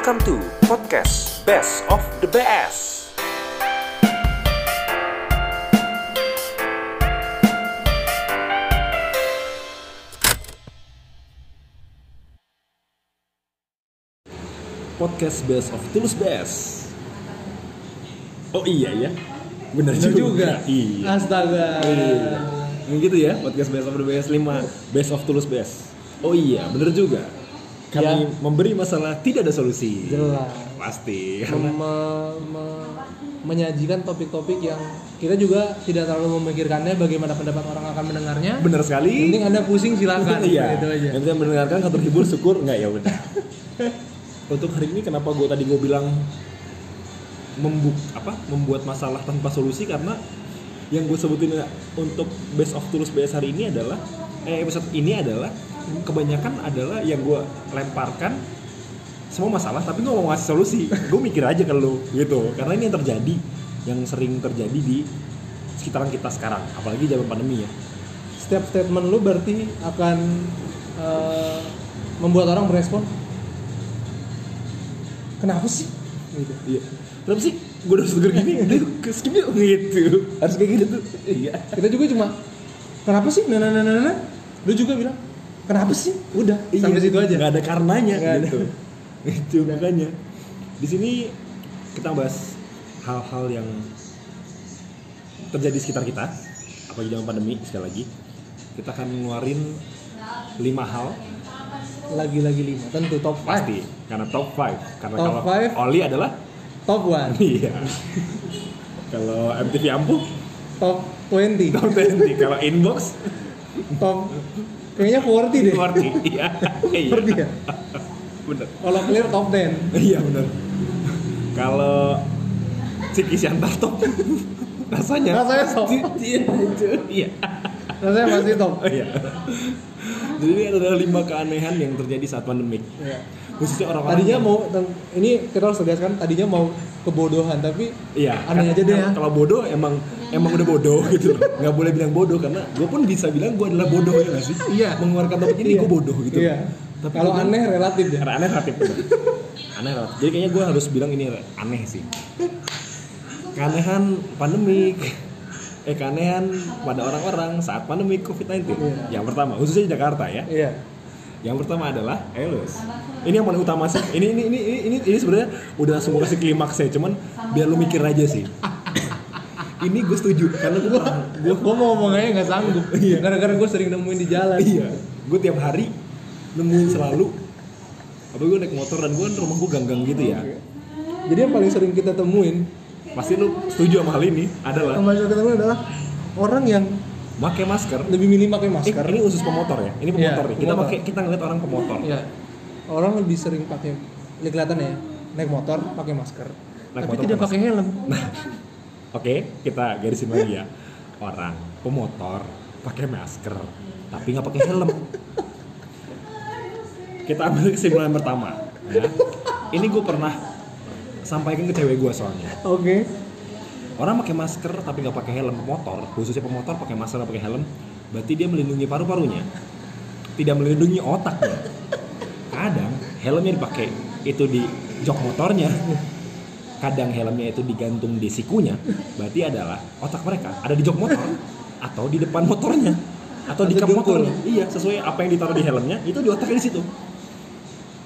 Welcome to podcast Best of the Best. podcast best of Tulus Best. Oh iya ya, bener, Bener juga. Iya. Astaga. Iya. Yang gitu ya, podcast best of the best 5 best of Tulus Best. Oh iya, bener juga. Kami Ya. memberi masalah tidak ada solusi. Jelas. Pasti. Mem- me- me- menyajikan topik-topik yang kita juga tidak terlalu memikirkannya bagaimana pendapat orang akan mendengarnya. Bener sekali. Penting Anda pusing silakan. Iya. Itu aja. Yang mendengarkan kau terhibur syukur nggak ya udah. Untuk hari ini kenapa gue tadi gue bilang membuk apa membuat masalah tanpa solusi karena yang gue sebutin untuk best of tulus best hari ini adalah eh, episode ini adalah kebanyakan adalah yang gue lemparkan semua masalah tapi gue mau ngasih solusi gue mikir aja ke lu gitu karena ini yang terjadi yang sering terjadi di sekitaran kita sekarang apalagi zaman pandemi ya Setiap statement lu berarti akan eh, membuat orang merespon. Kenapa sih? Gitu. Iya. Kenapa sih? Gue udah seger gini, udah ke skip yuk gitu. Harus kayak gitu tuh. Iya. Kita juga cuma kenapa sih? Nah, nah, nah, nah, nah. Lu juga bilang kenapa sih? Udah sampai situ aja. Gak ada karenanya Nggak ada. gitu. Itu makanya. Di sini kita bahas hal-hal yang terjadi di sekitar kita. Apalagi zaman pandemi sekali lagi. Kita akan ngeluarin lima hal Lagi-lagi lima. Tentu top 5. pasti karena top 5 karena Top kalau five. Oli adalah Top 1. iya kalau MTV ampuh Top 20. top 20 kalau inbox Top kayaknya 40 deh. 40 iya iya 40 ya? bener Kalau clear top 10. iya bener kalau Ciki Siantar top rasanya Rasanya top. iya iya Rasanya masih top. Oh, iya jadi ini adalah lima keanehan yang terjadi saat pandemik Iya. Khususnya orang-orang Tadinya yang- mau ini kita harus tegaskan tadinya mau kebodohan tapi Iya, aneh aja deh ya. Kalau bodoh emang emang udah bodoh gitu loh. Nggak boleh bilang bodoh karena gue pun bisa bilang gue adalah bodoh ya nggak sih? Iya. Mengeluarkan topik ini Iya. gue bodoh gitu. Iya. Tapi Kalau aneh relatif ya. Aneh relatif bener. aneh relatif. Jadi kayaknya gue harus bilang ini aneh sih. Keanehan pandemik. Eh keanehan pada orang-orang saat pandemi COVID-19. Iya. Yang pertama, khususnya di Jakarta ya. Iya. Yang pertama adalah Elus. Ini yang paling utama sih. Ini ini ini ini ini, ini sebenarnya udah langsung mau kasih klimaks ya, cuman biar lu mikir aja sih. ini gue setuju karena gue Gue gua mau ngomong aja nggak sanggup. Iya. Gara-gara gue sering nemuin di jalan. iya, gue tiap hari nemuin selalu apa gue naik motor dan gue rumah gue ganggang gitu ya. Jadi yang paling sering kita temuin, Pasti lu setuju sama hal ini adalah yang paling sering kita temuin adalah orang yang pakai masker. lebih milih pakai Eh, masker. ini khusus pemotor ya. Ini pemotor Iya, nih. Kita pakai kita ngeliat orang pemotor. Iya. Orang lebih sering pakai ini kelihatan ya, naik motor pakai masker. Naik tapi motor tidak pakai helm. Oke, kita garisin lagi ya. Orang pemotor pakai masker tapi nggak pakai helm. Kita ambil kesimpulan pertama. Ya. Ini gue pernah sampaikan ke cewek gue soalnya. Oke. Orang pakai masker tapi nggak pakai helm pemotor, khususnya pemotor pakai masker pakai helm, berarti dia melindungi paru-parunya, tidak melindungi otaknya. Kadang helmnya dipakai itu di jok motornya, kadang helmnya itu digantung di sikunya, berarti adalah otak mereka ada di jok motor atau di depan motornya atau di kap motornya. Iya, sesuai apa yang ditaruh di helmnya itu di otaknya di situ.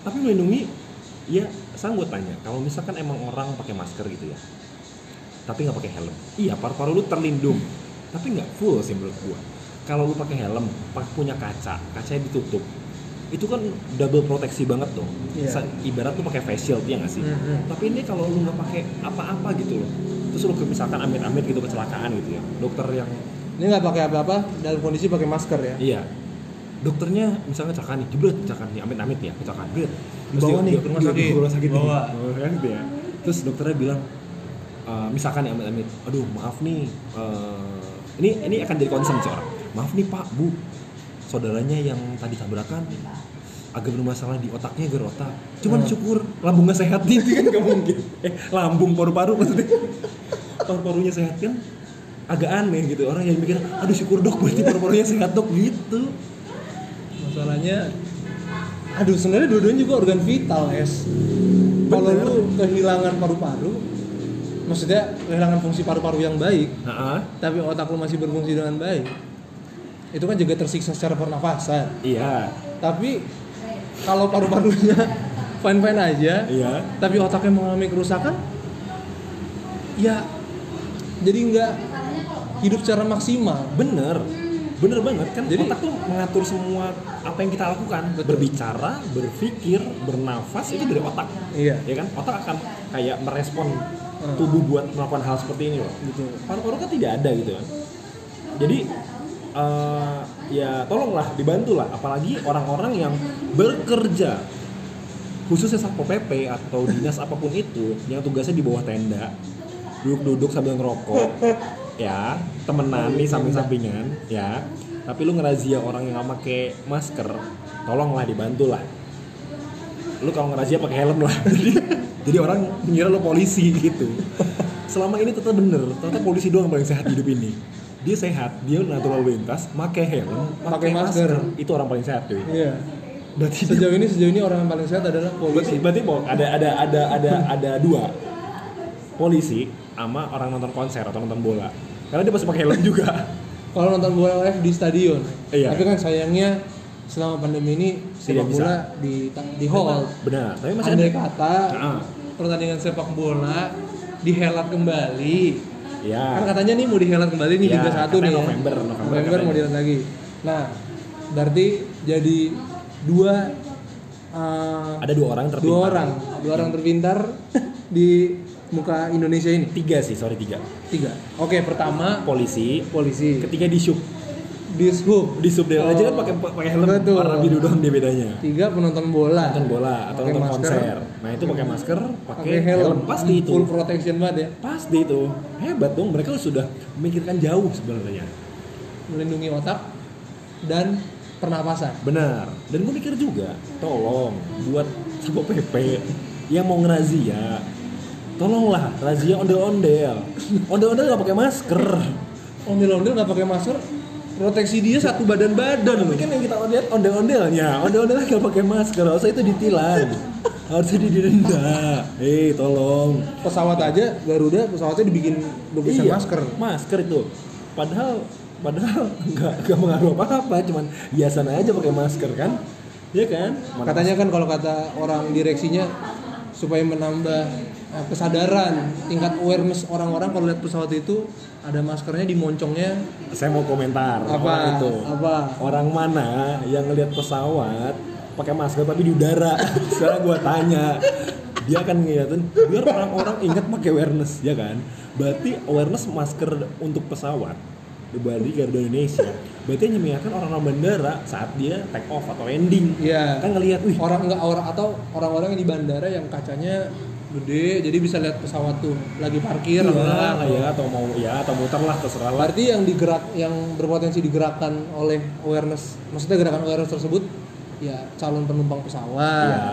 Tapi melindungi, ya saya gue tanya, kalau misalkan emang orang pakai masker gitu ya, tapi nggak pakai helm, iya paru-paru lu terlindung, tapi nggak full sih menurut gua. Kalau lu pakai helm, pak- punya kaca, kacanya ditutup, itu kan double proteksi banget dong. Iya. Sa- Ibarat lu pakai face shield ya nggak sih? Mhm. Tapi ini kalau lu nggak pakai apa-apa gitu loh, terus lu ke- misalkan amit-amit gitu kecelakaan gitu ya, dokter yang Ini nggak pakai apa-apa dalam kondisi pakai masker ya. Iya. Dokternya misalnya kecelakaan nih, jebret kecelakaan nih, amit-amit ya, kecelakaan, jebret. Bawa nih, ke rumah di- sakit, di- ke rumah sakit nih. bawa. Bawa sakit ya. Terus dokternya bilang, "Eh, misalkan nih amit-amit, aduh maaf nih, eh, ini ini akan jadi concern sih orang. Maaf nih Pak, Bu, saudaranya yang tadi tabrakan agak bermasalah di otaknya gerotak. Cuman Hmm. syukur lambungnya sehat nih, kan gak mungkin. Eh, lambung paru-paru maksudnya. Paru-parunya sehat kan agak aneh gitu orang yang mikir aduh syukur dok berarti paru-parunya sehat dok gitu Masalahnya aduh sebenarnya dua-duanya juga organ vital es kalau lu kehilangan paru-paru maksudnya kehilangan fungsi paru-paru yang baik Heeh. tapi otak lu masih berfungsi dengan baik itu kan juga tersiksa secara pernafasan. Iya. Tapi kalau paru-parunya fine fine aja iya. tapi otaknya mengalami kerusakan ya jadi nggak hidup secara maksimal. Bener. Bener banget kan Jadi- otak tuh mengatur semua apa yang kita lakukan. Betul. berbicara berpikir bernafas itu dari otak. Iya. Ya kan? Otak akan kayak merespon Hmm. tubuh buat melakukan hal seperti ini loh gitu paru-paru kan tidak ada gitu kan. Jadi eh, ya tolonglah dibantulah. Apalagi orang-orang yang bekerja khususnya satpol pp atau dinas apa pun itu yang tugasnya di bawah tenda duduk-duduk sambil ngerokok ya temenan nih samping-sampingan ya. Tapi lu ngerazia orang yang nggak pakai masker tolonglah dibantulah lu kalau ngerazia pakai helm lah. Jadi jadi orang mengira lu polisi gitu. Selama ini tetap bener ternyata polisi doang paling sehat hidup ini. Dia sehat dia natural lintas pakai helm Pakai masker. masker. itu orang paling sehat cuy. Iya. Berarti sejauh ini sejauh ini orang yang paling sehat adalah berarti polisi. Berarti Bo, ada ada ada ada ada dua. Polisi sama orang nonton konser atau nonton bola. Karena dia pasti pakai helm juga. Kalau nonton bola live di stadion. Iya. tapi kan sayangnya selama pandemi ini sepak bola di di hall benar. Tapi masih andai ada kata Heeh. pertandingan sepak bola dihelat kembali. Ya. Kan katanya nih mau dihelat kembali nih Ya, Liga 1 katanya nih ya. November, November November katanya. mau dihelat lagi. Nah berarti jadi dua eh, ada dua orang terpintar. dua orang. Dua orang terpintar di muka Indonesia ini. Tiga sih sorry tiga. Tiga. Oke pertama polisi. Polisi. Ketiga di sub di sub di sub dia Oh. aja kan pakai pakai helm Betul. warna biru doang dia bedanya. Tiga penonton bola. Nonton bola atau Pakai nonton masker. konser. Nah itu pakai masker pakai pakai helm, pasti itu. full protection banget ya. Pasti itu. Hebat dong mereka sudah memikirkan jauh sebenarnya. Melindungi otak dan pernapasan. Benar. Dan gue mikir juga tolong buat satpol pp yang mau ngerazia tolonglah razia ondel-ondel. Ondel-ondel nggak pakai masker. Ondel-ondel nggak pakai masker proteksi dia satu badan-badan. Tapi loh kan yang kita lihat ondel-ondelnya. Ondel-ondel nggak pakai masker. Harusnya itu ditilang. Harusnya didenda hei tolong. Pesawat aja Garuda pesawatnya dibikin lukisan Iya, masker. masker itu. Padahal padahal nggak nggak mengaruh apa apa cuman biasa aja pakai masker kan. Ya kan? Mana katanya kan kalau kata orang direksinya supaya menambah eh, kesadaran tingkat awareness orang-orang. Kalau lihat pesawat itu ada maskernya di moncongnya. Saya mau komentar apa? orang itu. Apa? Orang mana yang ngelihat pesawat pakai masker tapi di udara? Sekarang gua tanya. Dia akan ngeliatin biar orang-orang ingat pakai awareness ya kan? Berarti awareness masker untuk pesawat di Bali Garuda Indonesia berarti yang mengingatkan orang-orang bandara saat dia take off atau landing Iya. kan ngelihat wih orang enggak orang atau orang-orang yang di bandara yang kacanya gede jadi bisa lihat pesawat tuh lagi parkir iya lah ya atau mau ya atau muter lah terserah lah Berarti yang digerak yang berpotensi digerakkan oleh awareness, maksudnya gerakan awareness tersebut ya calon penumpang pesawat. ya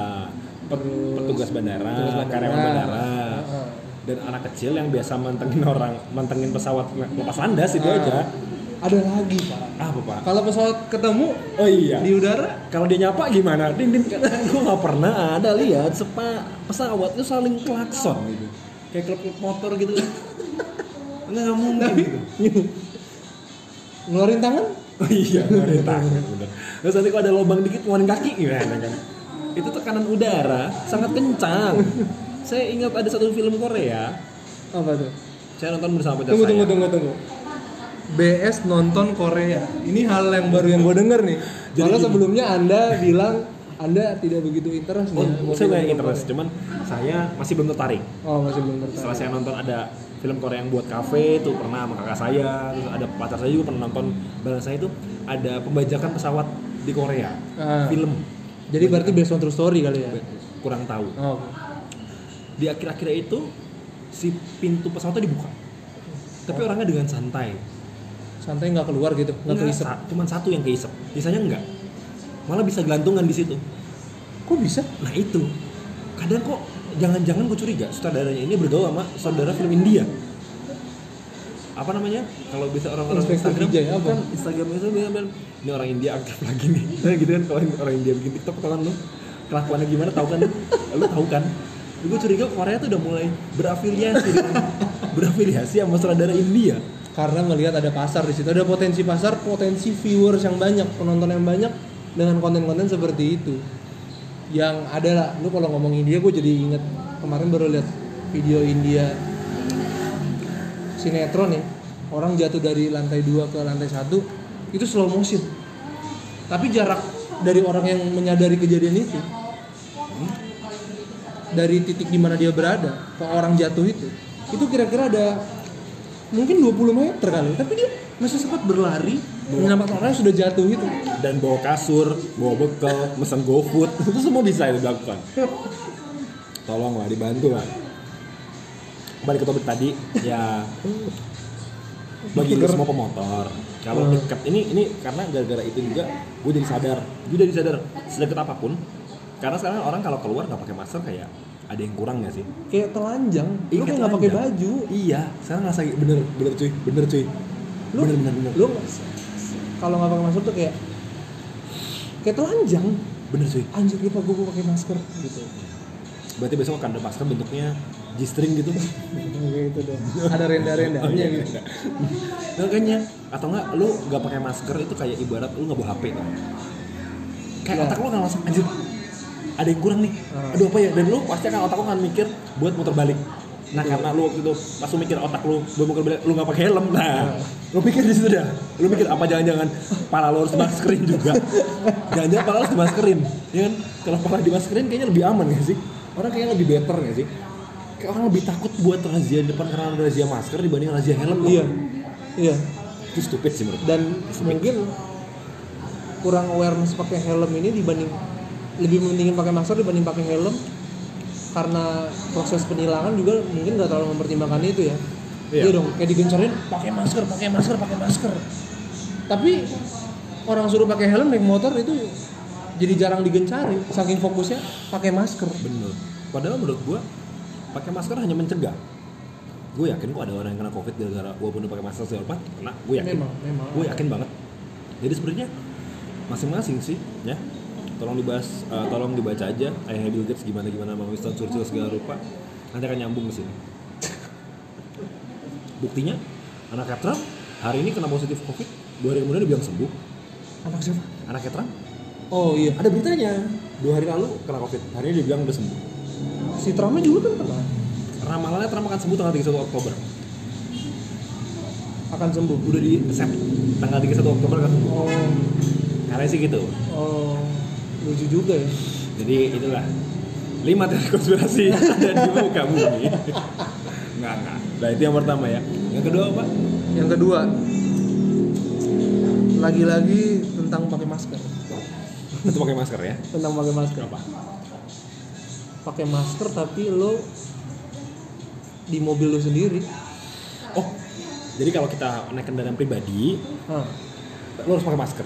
Terus petugas bandara, petugas bandara. karyawan bandara Heeh. dan anak kecil yang biasa mantengin orang mantengin pesawat lepas landas itu Ah. aja Ada lagi, Pak. ah apa pak? Kalau pesawat ketemu oh iya. Di udara, kalau dia nyapa gimana? Din din kan gue nggak pernah ada lihat. Sepa pesawat itu saling klakson gitu. Kayak klub motor gitu. Nggak nggak mungkin gitu. Ngeluarin tangan, oh iya ngeluarin tangan bener. Terus nanti kalau ada lubang dikit ngeluarin kaki gimana kan? Itu tekanan udara sangat kencang. Saya ingat ada satu film Korea. Apa tuh? saya nonton bersama pacar Tunggu, saya. tunggu, tunggu, tunggu. BS nonton Korea. Ini hal yang baru yang gue denger nih. Jadi gini. sebelumnya Anda bilang Anda tidak begitu interest Oh, nih. mau saya banyak Korea. interest, cuman saya masih belum tertarik. Oh, masih belum tertarik. Setelah saya nonton ada film Korea yang buat kafe tuh pernah sama kakak saya, terus ada pacar saya juga pernah nonton bareng saya itu ada pembajakan pesawat di Korea, Ah. film. Jadi berarti based on true story kali ya? Kurang tahu. Oh. Di akhir-akhirnya itu si pintu pesawatnya dibuka, tapi orangnya dengan santai. Santai nggak keluar gitu, nggak keisep. cuman satu yang keisep, sisanya enggak. Malah bisa gelantungan di situ. Kok bisa? Nah itu kadang kok jangan-jangan gue curiga sutradaranya ini bergaul sama saudara film India. Apa namanya? Kalau bisa orang-orang Instagram, apa? kan Instagram itu bilang bilang, ini orang India aktif lagi nih. Nah, gitu kan kalau orang India bikin TikTok tau kan lu kelakuannya gimana tahu kan? lu tahu kan? gue curiga Korea tuh udah mulai berafiliasi berafiliasi sama sutradara India karena melihat ada pasar di situ. Ada potensi pasar potensi viewers yang banyak penonton yang banyak dengan konten-konten seperti itu. Yang ada lah lu kalau ngomong India gue jadi inget kemarin baru lihat video India sinetron ya. Orang jatuh dari lantai 2 ke lantai satu itu slow motion. Tapi jarak dari orang yang menyadari kejadian itu dari titik di mana dia berada ke orang jatuh itu itu kira-kira ada mungkin 20 meter kali tapi dia masih sempat berlari menyelamatkan orang yang sudah jatuh itu dan bawa kasur, bawa bekal, mesen GoFood itu semua bisa itu dilakukan. Tolonglah dibantu lah. Balik ke topik tadi, ya bagi lu semua pemotor, kalau Hmm. dekat ini ini karena gara-gara itu juga gue jadi sadar, gue jadi sadar sedekat apa pun. Karena sekarang orang kalau keluar nggak pakai masker kayak ada yang kurang nggak sih? kayak telanjang lu Iya, kayak nggak pakai baju Iya, sekarang ngerasa kayak bener bener cuy, bener cuy. lu bener bener bener. lu kalau nggak pakai masker tuh kayak kayak telanjang bener cuy. anjir lupa gue pakai masker gitu Berarti besok akan ada masker bentuknya G-string gitu. kayak gitu dong ada renda-rendanya gitu Makanya atau enggak lu nggak pakai masker itu kayak ibarat lu nggak bawa HP tuh. Kayak Ya. otak lu nggak langsung anjir. Ada yang kurang nih. Ah. Aduh apa ya? Dan lu pasti akan otak lu akan mikir buat muter balik. Nah karena lu waktu itu pas lu mikir otak lu buat muter balik lu nggak pakai helm. Nah, lu mikir di situ dah. Lu mikir apa jangan-jangan pala lu harus dimaskerin juga. Jangan-jangan pala lu harus dimaskerin. Ya kan? Kalau pala dimaskerin kayaknya lebih aman gak sih? Orang kayaknya lebih better gak sih? Kayak orang lebih takut buat razia di depan karena razia masker dibanding razia helm. iya iya Itu stupid sih menurut dan mungkin kurang awareness pakai helm ini dibanding lebih mendingin pakai masker dibanding pakai helm karena proses penilangan juga mungkin nggak terlalu mempertimbangkan itu ya Iya. iya dong kayak digencarin pakai masker pakai masker pakai masker tapi orang suruh pakai helm naik motor itu jadi jarang digencari saking fokusnya pakai masker Bener. Padahal menurut gua pakai masker hanya mencegah. Gue yakin kok ada orang yang kena covid gara-gara walaupun udah pakai masker segala apa, kena. Gue yakin. memang memang Gue yakin banget. Jadi sebenarnya masing-masing sih, ya. Tolong dibahas, eh, tolong dibaca aja ayah Bill Gates gimana gimana bang Winston Churchill segala rupa. Nanti akan nyambung ke sini. Buktinya anak Trump hari ini kena positif covid, dua hari kemudian dibilang sembuh. anak siapa Anak Trump oh iya ada beritanya dua hari lalu kena covid, hari ini dibilang udah sembuh. si Trumpnya juga kan kena Ramalannya Trump akan sembuh tanggal 31 Oktober. akan sembuh Udah di set tanggal 31 Oktober kan sembuh. oh Karena sih gitu. oh lucu juga ya Jadi itulah lima teori konspirasi ada di muka bumi. Enggak, enggak. Nah, itu yang pertama ya. Yang kedua apa? Yang kedua, lagi-lagi tentang pakai masker. Itu pakai masker ya. Tentang pakai masker. Apa? Pakai masker tapi lo di mobil lo sendiri. Oh. Jadi kalau kita naik kendaraan pribadi, Hah. lo harus pakai masker.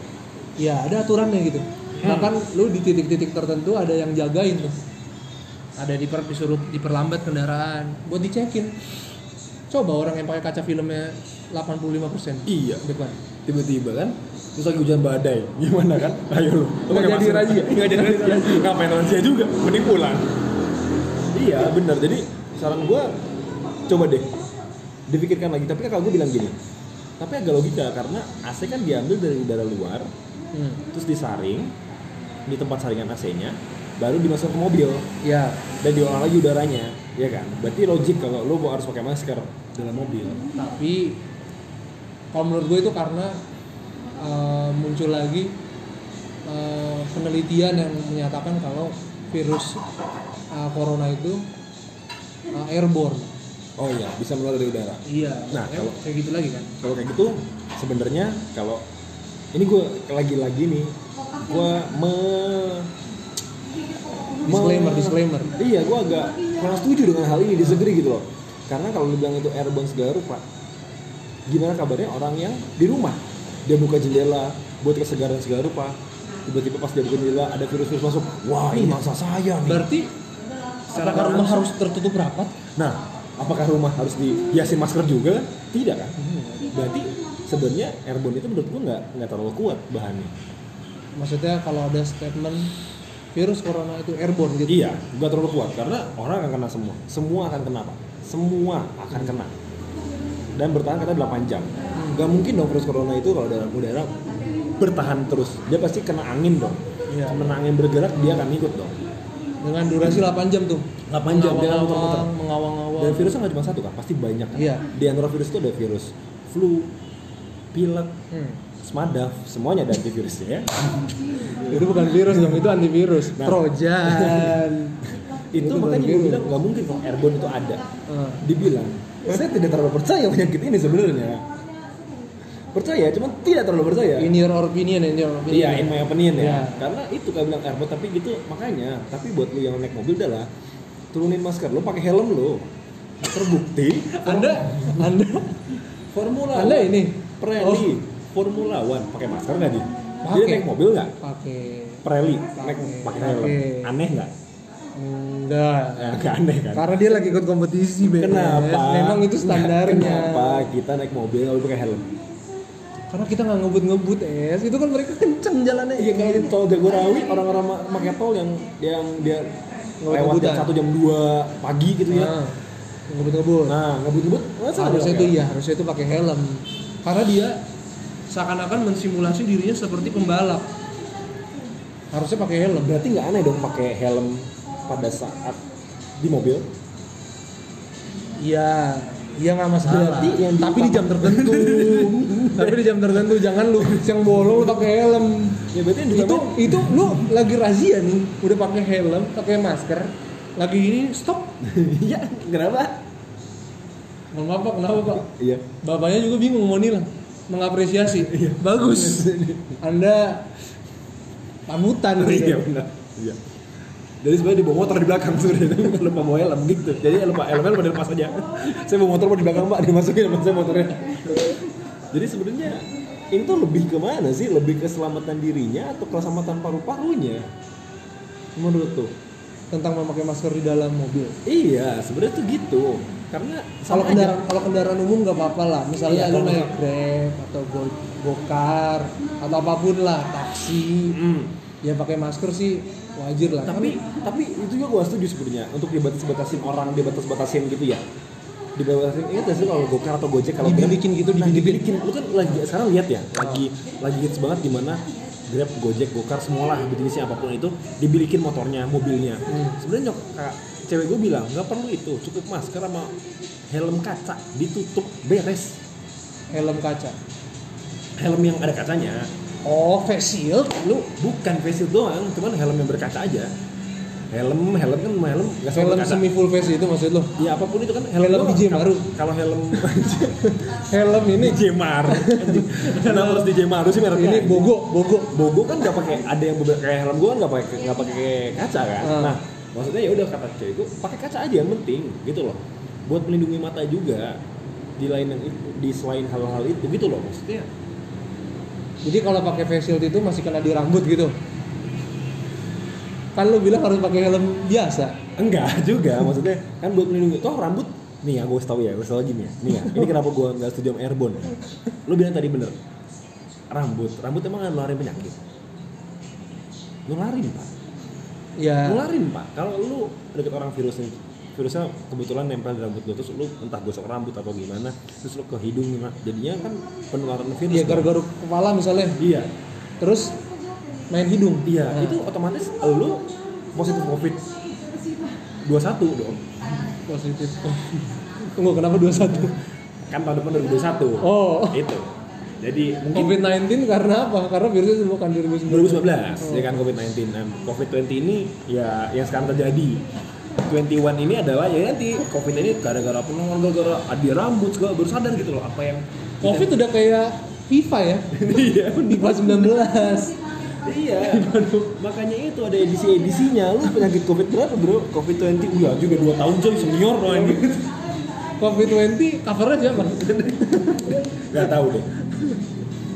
Ya ada aturannya gitu. Bahkan lo di titik-titik tertentu ada yang jagain tuh. Ada diper disuruh diperlambat kendaraan. Buat dicekin. Coba orang yang pakai kaca filmnya 85% Iya. depan. Tiba-tiba kan terus lagi hujan badai. Gimana kan? Ayo lu. Nggak lu jadi razia. nggak jadi razia ngapain razia juga? Mending pulang. Iya benar jadi saran gua coba deh. Dipikirkan lagi. Tapi kalau gue bilang gini tapi agak logika. Karena AC kan diambil dari udara luar Hmm. terus disaring di tempat saringan AC-nya baru dimasukkan ke mobil. Ya, dan diolah lagi udaranya ya kan? Berarti logik kalau lu mau harus pakai masker dalam mobil. Tapi kalau menurut gue itu karena uh, muncul lagi uh, penelitian yang menyatakan kalau virus uh, corona itu uh, airborne. Oh iya bisa menular dari udara. Iya Nah, kalau- kayak gitu lagi kan? kalau kayak gitu sebenarnya kalau ini gue lagi-lagi nih gue me, me- disclaimer disclaimer iya gue agak kurang setuju dengan hal ini disagree gitu loh karena kalau dibilang itu airborne segala rupa gimana kabarnya orang yang di rumah dia buka jendela buat kesegaran segala rupa tiba-tiba pas dia buka jendela ada virus-virus masuk wah ini Iya. mangsa saya nih berarti Secara apakah rumah langsung. harus tertutup rapat Nah, apakah rumah harus dihiasi masker juga? Tidak kan? Berarti sebenarnya airborne itu menurut gua nggak nggak terlalu kuat bahannya. Maksudnya kalau ada statement virus corona itu airborne gitu. Iya, nggak terlalu kuat karena orang akan kena semua. Semua akan kena pak. Semua akan kena. Dan bertahan kata 8 jam. Gak mungkin dong virus corona itu kalau dalam udara bertahan terus. Dia pasti kena angin dong. Iya. Kena angin bergerak dia akan ikut dong. Dengan durasi 8 jam tuh. 8 jam dia akan muter-muter. mengawang, mengawang-awang. Dan virusnya nggak cuma satu kan, pasti banyak kan. Iya. Di antara virus itu ada virus flu, pilek, Hmm. Semadaf, semuanya ada antivirusnya ya. Itu bukan virus dong, itu antivirus. Nah. Trojan. itu Itu makanya bukan gue virus. bilang nggak mungkin dong airborne itu ada. Ah. dibilang saya tidak terlalu percaya penyakit ini sebenarnya percaya cuman tidak terlalu percaya In your opinion, in your opinion. iya in my opinion ya Iya. karena itu kayak bilang airport tapi gitu makanya tapi buat lu yang naik mobil adalah turunin masker lu pakai helm lu terbukti Anda, Anda, formula Anda ini Pirelli Oh. Formula One pakai masker nggak di Pakai. dia naik mobil nggak pakai Pirelli naik Pakai. helm aneh nggak enggak. ya, aneh kan Karena dia lagi ikut kompetisi, Ben. Kenapa? Memang itu standarnya. Kenapa kita naik mobil nggak boleh pakai helm? Karena kita nggak ngebut-ngebut, es. Itu kan mereka kenceng jalannya. Iya kayak di tol Jagorawi orang-orang pakai tol yang yang dia lewat jam satu jam 2 pagi gitu ya. Nah, ngebut-ngebut. Nah, ngebut-ngebut harusnya itu iya, harusnya itu pakai helm. Karena dia seakan-akan mensimulasi dirinya seperti pembalap. Harusnya pakai helm. Berarti nggak aneh dong pakai helm pada saat di mobil. Iya, iya nggak masalah. Berarti yang tapi di jam tertentu. tapi di jam tertentu jangan lu siang bolong lu pakai helm. Ya berarti yang di Itu itu lu lagi razia nih, udah pakai helm, pakai masker, lagi ini stop. Iya, kenapa? Mohon maaf Pak, kenapa Pak? Iya. Bapaknya juga bingung mau nilang, mengapresiasi. Iya. Bagus. Anda panutan Iya gitu. benar. Iya. Jadi sebenarnya di bawa motor di belakang sebenarnya lupa bawa helm gitu. Jadi lupa helmnya lupa dilepas aja. Saya bawa motor mau di belakang Pak, dimasukin sama saya motornya. Jadi sebenarnya ini tuh lebih ke mana sih? Lebih ke keselamatan dirinya atau keselamatan paru-parunya? Menurut tuh? Tentang memakai masker di dalam mobil. Iya, sebenarnya tuh gitu. Karena Kalau kendaraan kalau kendaraan umum nggak apa-apa lah. Misalnya Iya, lu naik Grab atau go gokar atau apa pun lah, taksi. Hmm. Ya pakai masker sih wajar lah. tapi tapi itu juga gue setuju sebenarnya untuk dibatas-batasin orang dibatas-batasin gitu ya dibatasin ingat gak sih kalau gokar atau gojek kalau Dibilikin Grab- gitu, nah, dibilikin. dibilikin lu kan lagi sekarang lihat ya lagi lagi hits banget di mana grab gojek gokar semualah jenisnya apa pun itu dibilikin motornya mobilnya Hmm. sebenarnya cewek gue bilang nggak perlu itu cukup masker sama helm kaca ditutup beres helm kaca. helm yang ada kacanya Oh, face shield lu bukan face shield doang cuman helm yang berkaca aja helm helm kan helm nggak selalu helm berkaca. semi full face itu maksud lu? Ya apa pun itu kan helm, Helm DJ Maru. Kalau helm Helm ini DJ Mar. Kenapa harus DJ Maru sih mereknya? ini bogo, bogo. Bogo kan nggak pakai ada yang kayak helm gua kan nggak pakai nggak pakai kaca kan. Ah. Nah maksudnya ya udah kata cewek gua pakai kaca aja yang penting gitu loh. Buat melindungi mata juga di lain yang itu, di selain hal-hal itu gitu loh maksudnya. Jadi kalau pakai face shield itu masih kena di rambut gitu. Kan lu bilang harus pakai helm biasa. Enggak juga maksudnya kan buat melindungi toh rambut nih ya gue tahu ya gue tahu gini ya nih ya ini kenapa gue nggak setuju sama airborne ya lu bilang tadi bener rambut rambut emang nggak nularin penyakit nularin pak Ya. nularin pak kalau lu deket orang virusnya virusnya kebetulan nempel di rambut lu terus lu entah gosok rambut atau gimana terus lu ke hidung gimana jadinya kan penularan virus Ya dong. garuk-garuk kepala misalnya. iya Terus main hidung. iya Nah, itu otomatis lu positif covid 21 dong positif. Tunggu kenapa 21? kan tahun depan 2021 Oh. itu jadi mungkin COVID-19 karena apa? Karena virusnya ditemukan 2019. 2019 ya kan COVID-19 nah, COVID-20 ini ya yang sekarang terjadi 21 ini adalah ya nanti COVID ini gara-gara penularan gara-gara adi rambut segala baru sadar gitu loh apa yang COVID udah kayak FIFA ya. iya FIFA 19. iya makanya itu ada edisi-edisinya lu penyakit COVID berapa bro COVID-20 udah juga 2 tahun coy senior loh ini COVID-20 covernya siapa? Gak tahu deh.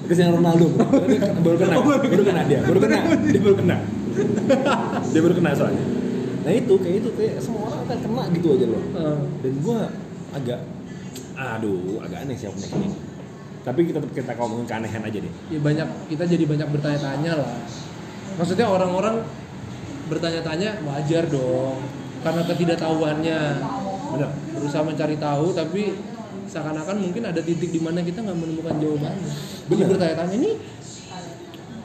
Cristiano Ronaldo bro. Baru kena, baru kena dia, baru kena, dia baru kena. Dia baru kena soalnya. Nah itu kayak itu kayak semua orang akan kena gitu aja loh. Eh, Dan gua agak, aduh, agak aneh sih penyakit ini. Tapi kita tetap kita ngomongin keanehan aja deh. ya banyak kita jadi banyak bertanya-tanya lah. Maksudnya orang-orang bertanya-tanya wajar dong karena ketidaktahuannya bener berusaha mencari tahu tapi seakan-akan mungkin ada titik di mana kita nggak menemukan jawabannya jadi bertanya-tanya ini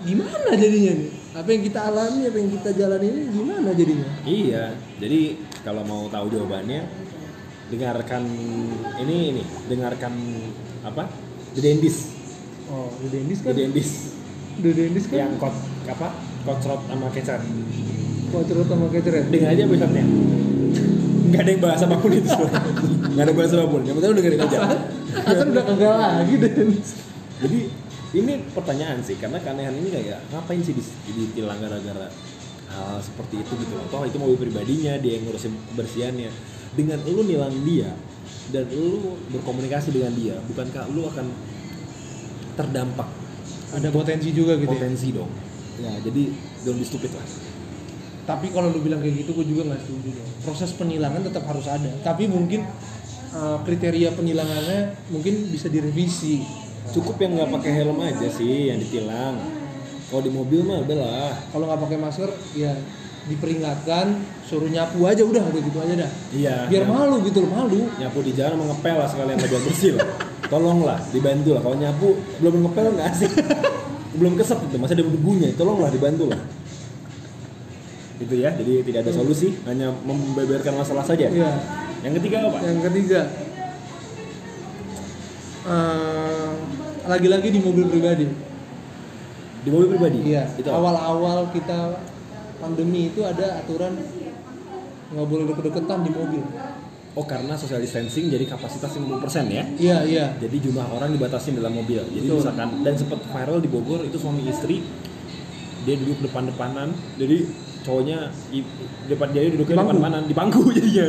gimana jadinya nih? Apa yang kita alami apa yang kita jalani ini gimana jadinya? Iya jadi kalau mau tahu jawabannya dengarkan ini ini dengarkan apa? The Dendis. Oh The Dendis The kan Dendis. The Dendis kan? Yang kot apa? Kocrot sama kecap. Kocrot sama keceret dengar aja episode-nya nggak ada yang bahas apa pun itu. Nggak ada bahas apa pun. Yang penting lu dengerin aja. Hasan udah kagak lagi Dendis jadi ini pertanyaan sih karena keanehan ini kayak ngapain sih ditilang gara-gara hal seperti itu gitu loh. Toh itu mobil pribadinya dia yang ngurusin kebersihannya. Dengan lu nilang dia dan lu berkomunikasi dengan dia bukankah lu akan terdampak? Ada potensi juga gitu ya? Potensi dong. Ya jadi don't be stupid lah tapi kalau lu bilang kayak gitu gue juga nggak setuju dong. proses penilangan tetap harus ada. Tapi mungkin uh, kriteria penilangannya mungkin bisa direvisi. Cukup yang nggak pakai helm aja sih yang ditilang. Kalau di mobil mah udah lah. Kalau nggak pakai masker ya diperingatkan suruh nyapu aja udah udah gitu aja dah. Iya biar nyapu- malu gitu loh malu. Nyapu di jalan mau ngepel lah sekalian nggak bersih lah. Tolonglah dibantu lah. Kalau nyapu belum ngepel nggak asik belum kesep itu masih ada debunya tolonglah dibantu lah itu ya. Jadi tidak ada solusi hanya membeberkan masalah saja. Iya. Yang ketiga apa? Yang ketiga eh, lagi-lagi di mobil pribadi. Di mobil pribadi? Iya. Itu awal-awal kita pandemi itu ada aturan nggak boleh deket-deketan di mobil. Oh karena social distancing jadi kapasitas 50% ya? Iya iya. Jadi jumlah orang dibatasi dalam mobil. Jadi Betul. misalkan dan sempat viral di Bogor itu suami istri dia duduk depan-depanan. Jadi cowoknya i- depan dia duduknya Bangku. depan-depanan di bangku jadinya.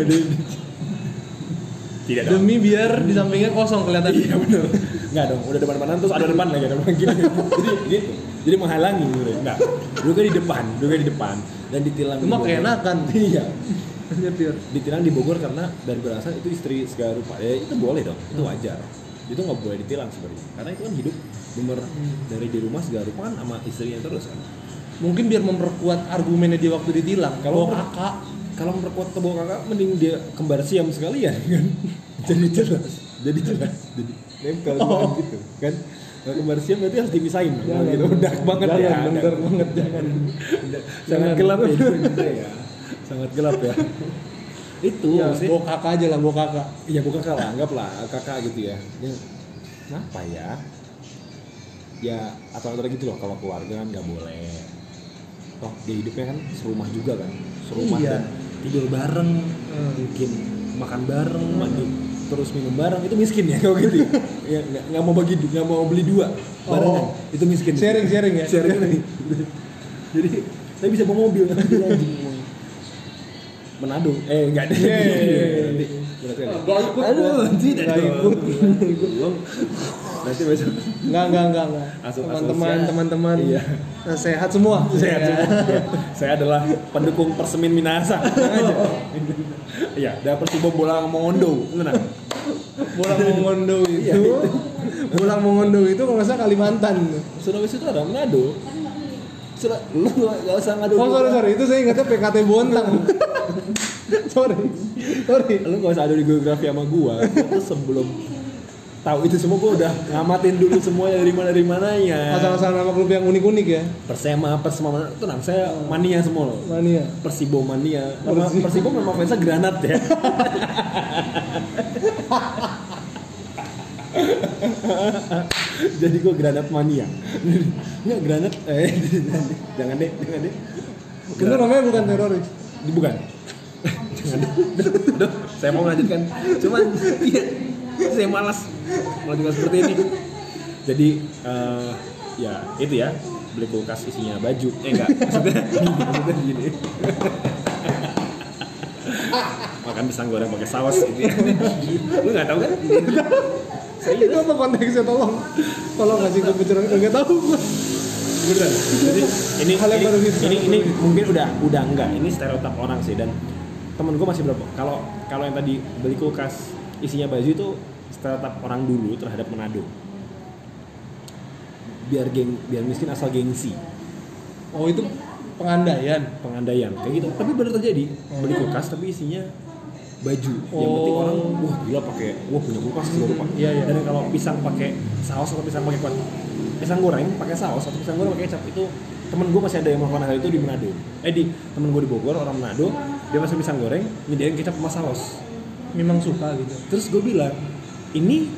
Tidak dong. Demi biar di sampingnya kosong kelihatan. Iya benar nggak dong udah depan-depanan terus ada depan lagi ada depan gini jadi gitu jadi menghalangi gitu nggak duduknya di depan duduknya di depan. Dan ditilang di cuma keenakan. Iya. Nyetir ditilang di Bogor karena dari berasal itu istri segala rupa. Ya itu boleh dong itu wajar. Itu nggak boleh ditilang sebenarnya. Karena itu kan hidup bener dari di rumah segala rupa kan sama istrinya terus kan mungkin biar memperkuat argumennya dia waktu ditilang. Kalau- kakak. kalau memperkuat tebal kakak mending dia kembar siam sekali ya kan? Jadi jelas. Jadi jelas. Jadi nempel Oh. gitu kan? Kalau kembar siam berarti harus dipisahin. Jangan. gitu. Udah banget Jangan, ya. bener Udah. banget, jangan. Sangat gelap ya. Ya sangat gelap ya. Itu ya sih bawa kakak aja lah bawa kakak. Iya bukan kakak lah, anggaplah kakak gitu ya. Dia kenapa ya? Ya atau ada gitu loh. Kalau keluarga kan nggak boleh. Toh dia hidupnya kan serumah juga kan, serumah Iya. dan tidur bareng, Hmm. mungkin makan bareng, mandi terus minum bareng itu miskin ya kalau gitu. ya nggak nggak mau bagi nggak mau beli dua barengan Oh. itu miskin. Sharing, sharing ya? Sharing. Jadi saya bisa bawa mobil nanti lagi. Manado, eh enggak ada. Ada. Nggak ikut Aduh, tidak Nggak ikut. Nanti besok Enggak, enggak, enggak, enggak. Teman-teman, teman-teman. Iya. Nah, sehat semua. saya Ya. ya. saya adalah pendukung Persemin aja. Iya, ada Persibo bola Mongondo. Tenang. Bolang Mongondo itu. Iya, itu. Bolang Mongondo itu kalau nggak salah Kalimantan. Sulawesi Utara, Manado. Sula, lu gak usah ngadu. Oh sorry sorry itu saya ingatnya PKT Bontang. sorry sorry. Lu gak usah adu di geografi sama gua. Tuh sebelum tahu itu semua gua udah ngamatin dulu semuanya dari mana dari mananya. Asal-asal nama klub yang unik-unik ya. Persema, Persema, mana- tenang, saya mania semua loh. Mania. Persibo mania. Nama Persibo. Persibo memang fansnya granat ya. Jadi gue granat mania. Enggak granat eh jangan deh, jangan deh. Itu namanya bukan teroris. Bukan. Jangan saya mau melanjutkan. Cuman iya, saya malas melanjutkan seperti ini. Jadi eh, ya itu ya beli kulkas isinya baju. Eh enggak, maksudnya maksudnya gini. Makan pisang goreng pakai saus gitu ya. Lu nggak tahu kan? Itu apa konteksnya tolong? Tolong ngasih gue pencerahan enggak tahu gua. Beneran. Jadi ini ini, gitu. ini, ini mungkin udah udah enggak. Ini stereotip orang sih dan temen gue masih berapa? Kalau kalau yang tadi beli kulkas isinya baju itu stereotip orang dulu terhadap Manado. Biar geng biar miskin asal gengsi. Oh itu pengandaian pengandaian kayak gitu tapi benar terjadi beli kulkas tapi isinya baju yang penting Oh. orang wah gila pakai wah punya kulkas baru pak Iya, iya. dan kalau pisang pakai saus atau pisang pakai kuat pisang goreng pakai saus atau pisang goreng pakai kecap itu temen gue masih ada yang melakukan hal itu di Manado eh di temen gue di Bogor orang Manado dia masih pisang goreng nyediain kecap sama saus. Memang suka gitu. Terus gue bilang ini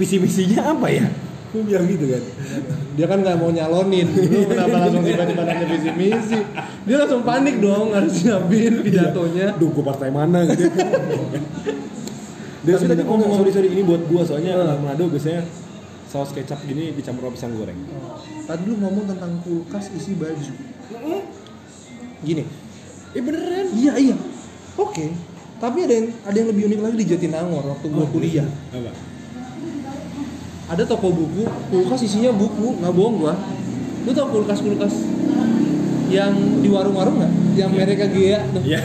visi misinya apa ya? Gue bilang gitu kan. Dia kan nggak mau nyalonin. Lu kenapa langsung tiba-tiba nanya visi misi dia langsung panik dong harus nyiapin pidatonya. Duh, gue partai mana gitu. Dia tadi tadi ngomong, ngomong- sorry sorry ini buat gua soalnya orang Manado biasanya saus kecap gini dicampur sama pisang goreng. tadi lu ngomong tentang kulkas isi baju. Gini Eh beneran? iya iya oke tapi ada yang ada yang lebih unik lagi di Jatinangor waktu gua Oh, kuliah Apa? ada toko buku kulkas isinya buku nggak bohong gua lu tau kulkas kulkas yang di warung-warung nggak yang mereka Gea tuh Iya.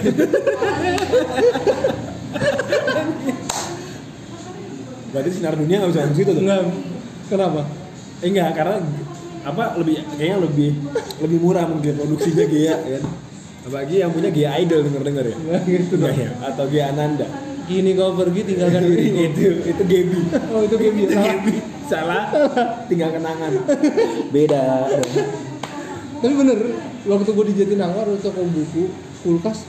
Berarti sinar dunia nggak bisa masuk situ tuh? Enggak. kenapa Eh enggak, karena apa lebih kayaknya lebih lebih murah mungkin produksinya Gea kan. Apalagi yang punya Gea Idol denger denger ya. Nggak gitu dong ya? Atau Gea Ananda. kini kau pergi tinggalkan diriku itu itu Gaby. oh itu Itu biasa Gaby. Salah. Tinggal kenangan. Beda. tapi bener waktu gue di Jatinangor toko buku kulkas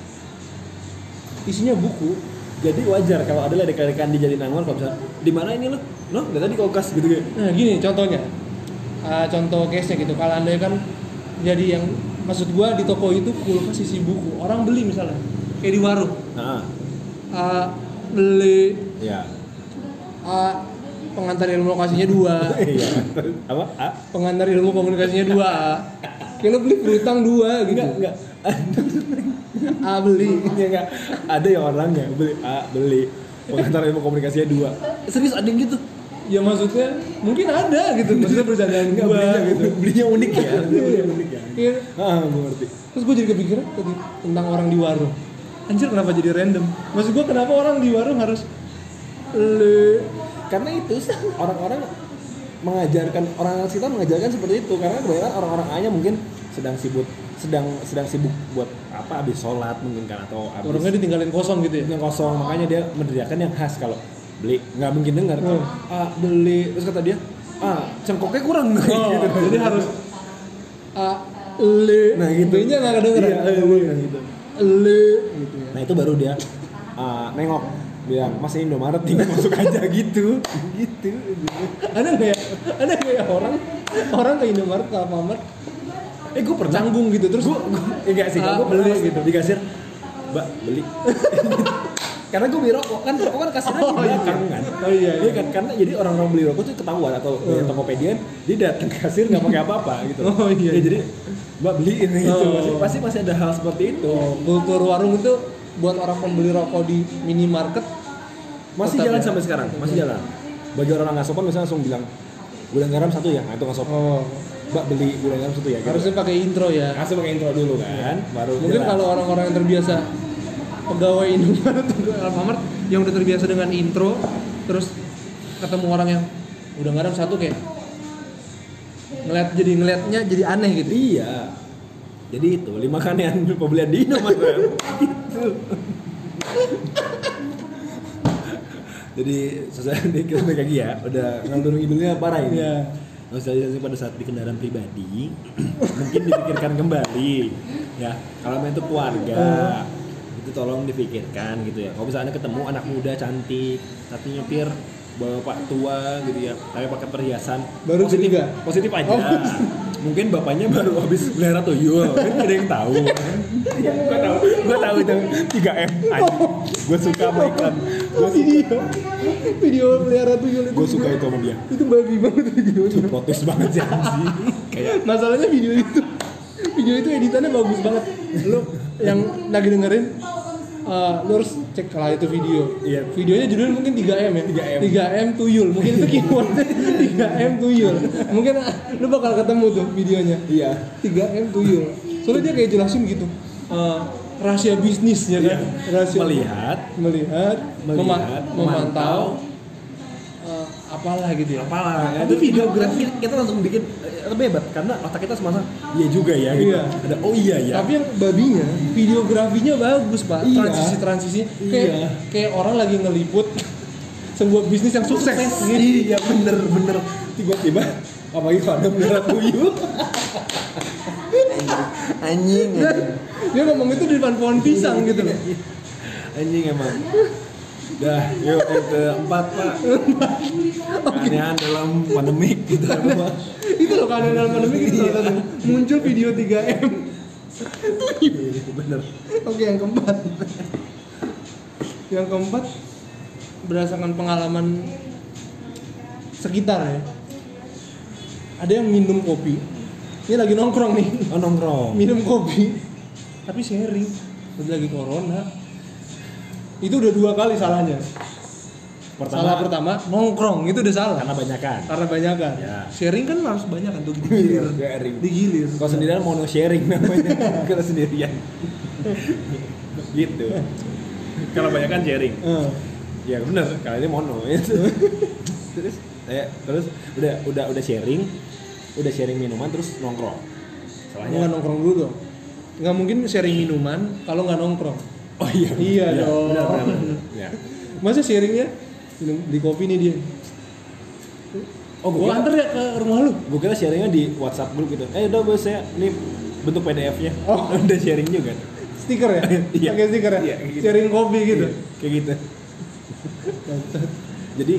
isinya buku Jadi wajar kalau ada ledekan di Jatinangor kalau misalnya di mana ini lo? Lo nggak tadi kulkas gitu gitu. nah gini contohnya Ah, contoh case nya gitu kalau anda kan jadi yang maksud gue di toko itu kulkas isi buku orang beli misalnya kayak di warung Nah, Ah, beli ya. ah, pengantar ilmu lokasinya dua Iya. Apa? Pengantar ilmu komunikasinya dua kayak lo beli berutang dua gitu Enggak, enggak. A beli enggak. Ada yang orangnya beli A, beli. Pengantar ilmu komunikasinya dua. Serius ada yang gitu? Ya maksudnya mungkin ada gitu maksudnya bercandaan Enggak gua belinya gitu Belinya unik ya. Belinya unik ya. Iya. Ah, gue ngerti. terus gue jadi kepikiran tadi tentang orang di warung anjir kenapa jadi random maksud gue kenapa orang di warung harus le Karena itu orang-orang mengajarkan orang sekitar mengajarkan seperti itu karena kebanyakan orang-orang A nya mungkin sedang sibuk sedang sedang sibuk buat apa habis sholat mungkin kan atau habis warungnya ditinggalin kosong gitu ya yang kosong makanya dia meneriakan yang khas kalau beli. Nggak mungkin dengar. Hmm. ah beli. Terus kata dia ah cengkoknya kurang. Oh, gitu. jadi harus a le. Nah gitu. B-nya nggak kedengeran. Iya, iya, nah, gitu. le gitu ya. Nah itu baru dia ah, nengok. Bilang mas ini Indomaret tinggal masuk aja gitu. Gitu. Ada nggak ya? Ada nggak ya orang? Orang ke Indomaret ke Alfamart? Eh gue pernah canggung gitu. Terus gue enggak sih Ah, gue beli gitu. gitu. Di kasir mbak beli karena gue beli rokok kan rokok kan di Oh, iya. belakang kan? Oh, iya, iya. kan? Karena jadi orang-orang beli rokok tuh ketahuan atau Hmm. yang Tokopedia dia datang kasir nggak pakai apa-apa gitu. Oh, iya, Ya, iya. jadi mbak beliin gitu Oh. pasti, pasti masih ada hal seperti itu. Oh, kultur warung itu buat orang pembeli rokok di minimarket masih jalan ya? sampai sekarang? Masih jalan? Bagi orang nggak sopan misalnya langsung bilang gula garam satu ya? Nah, itu nggak sopan. Oh. Mbak beli gula garam satu ya? Gitu. harusnya pakai intro ya. Langsung pakai intro dulu kan baru mungkin kalau orang-orang yang terbiasa pegawai Indomaret Alfamart yang udah terbiasa dengan intro terus ketemu orang yang udah garam satu kayak ngeliat jadi ngeliatnya jadi aneh gitu Iya. Jadi itu lima kanean pembelian di Indomaret. gitu. Jadi sesuai balik lagi ya, udah ngalur ngidulnya parah ini. Iya. Sosialisasi pada saat di kendaraan pribadi mungkin dipikirkan kembali ya. Kalau main itu keluarga itu tolong dipikirkan gitu ya. Kalau misalnya ketemu anak muda cantik tapi nyetir bapak tua gitu ya, tapi pakai perhiasan Baru positif, curiga? positif aja. Oh. Mungkin bapaknya baru habis melihara tuyul, kan gak ada yang tahu. gua tahu, gua tahu itu 3M. Gue suka sama iklan. Gue video video pelihara tuyul itu gue suka itu sama dia. itu babi banget videonya Protes banget sih. Kayak masalahnya video itu video itu editannya bagus banget lu yang lagi dengerin eh, lu harus cek lah itu video. Iya. videonya judulnya mungkin 3M ya? 3M. 3M tuyul. Mungkin itu keywordnya 3M tuyul. Mungkin ah, lu bakal ketemu tuh videonya. Iya. 3M tuyul. Soalnya dia kayak jelasin gitu. Eh, rahasia bisnis ya kan? Rahasia Melihat. Melihat, Melihat, mema- memantau. Memantau, apalah gitu ya apalah ya, Tapi itu videografi kita langsung bikin eh, lebih hebat karena otak kita semasa iya juga ya gitu. Iya. ada oh iya ya Tapi yang babinya, videografinya bagus pak. Iya. Transisi transisinya kayak Iya. kayak orang lagi ngeliput sebuah bisnis yang sukses. gitu. iya bener bener tiba-tiba apalagi pada merah tuyul anjing Dia ngomong itu di depan pohon pisang gitu loh. anjing emang Dah, yuk yang keempat pak Keanehan dalam pandemik gitu Pak. itu loh kan dalam pandemi gitu satu. muncul video 3M. Iya, Bener Oke yang keempat. yang keempat berdasarkan pengalaman sekitar ya. Ada yang minum kopi. Ini lagi nongkrong nih. Oh nongkrong minum kopi tapi sharing lagi corona itu udah dua kali salahnya. Pertama salah pertama nongkrong. Itu udah salah. Karena banyakan. Karena banyak kan Ya. sharing kan harus banyak kan tuh Iya, digilir. sharing. digilir. Kalau sendirian mono sharing namanya. Kalau sendirian. Gitu. Kalau banyakan sharing. Eh, Ya bener, kali ini mono Terus eh, terus udah udah udah sharing udah sharing minuman terus nongkrong. Salahnya? Nggak nongkrong dulu dong. Nggak mungkin sharing minuman kalau nggak nongkrong oh iya Iya dong. benar, benar, benar. Ya. masa sharingnya minum di kopi nih dia oh gue anter ya ke rumah lu gue kira sharingnya di WhatsApp grup gitu eh udah bos saya ini bentuk PDF nya Oh. udah sharing juga stiker ya Iya. pakai stiker ya Iya, gitu. sharing kopi gitu Iya, kayak gitu jadi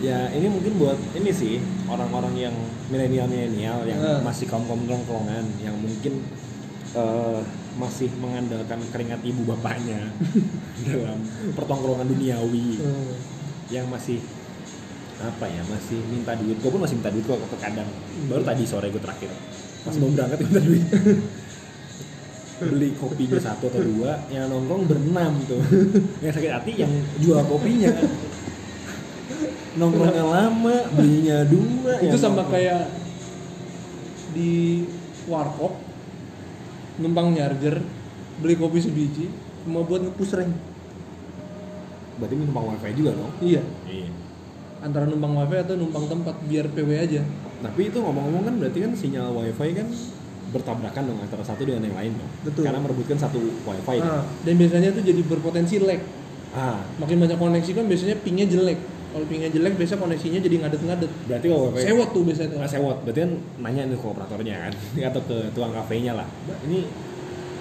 ya ini mungkin buat ini sih orang-orang yang milenial milenial yang Ah. masih kaum kaum nongkrongan yang mungkin eh, masih mengandalkan keringat ibu bapaknya dalam pertongkrongan duniawi Hmm. yang masih apa ya masih minta duit. Gue pun masih minta duit kok kadang. Baru tadi sore gue terakhir. Pas mau berangkat minta duit. Beli kopinya satu atau dua yang nongkrong berenam tuh. Yang sakit hati yang jual kopinya. Nongkrongnya lama belinya dua itu sama nongkrong- kayak di warkop numpang nyarger beli kopi sebiji mau buat ngepush rank berarti numpang wifi juga dong? Iya. Iya. Antara numpang wifi atau numpang tempat biar PW aja. Tapi itu ngomong-ngomong kan berarti kan sinyal wifi kan bertabrakan dong antara satu dengan yang lain dong. Betul. karena merebutkan satu wifi nah, dan biasanya tuh jadi berpotensi lag. Ah. Makin banyak koneksi kan biasanya pingnya jelek kalau pingnya jelek biasa koneksinya jadi ngadet-ngadet. Berarti kalau wifi sewot tuh biasanya tuh. Nggak sewot. Berarti kan nanya nih ke operatornya kan atau ke tukang kafenya lah. Mbak ini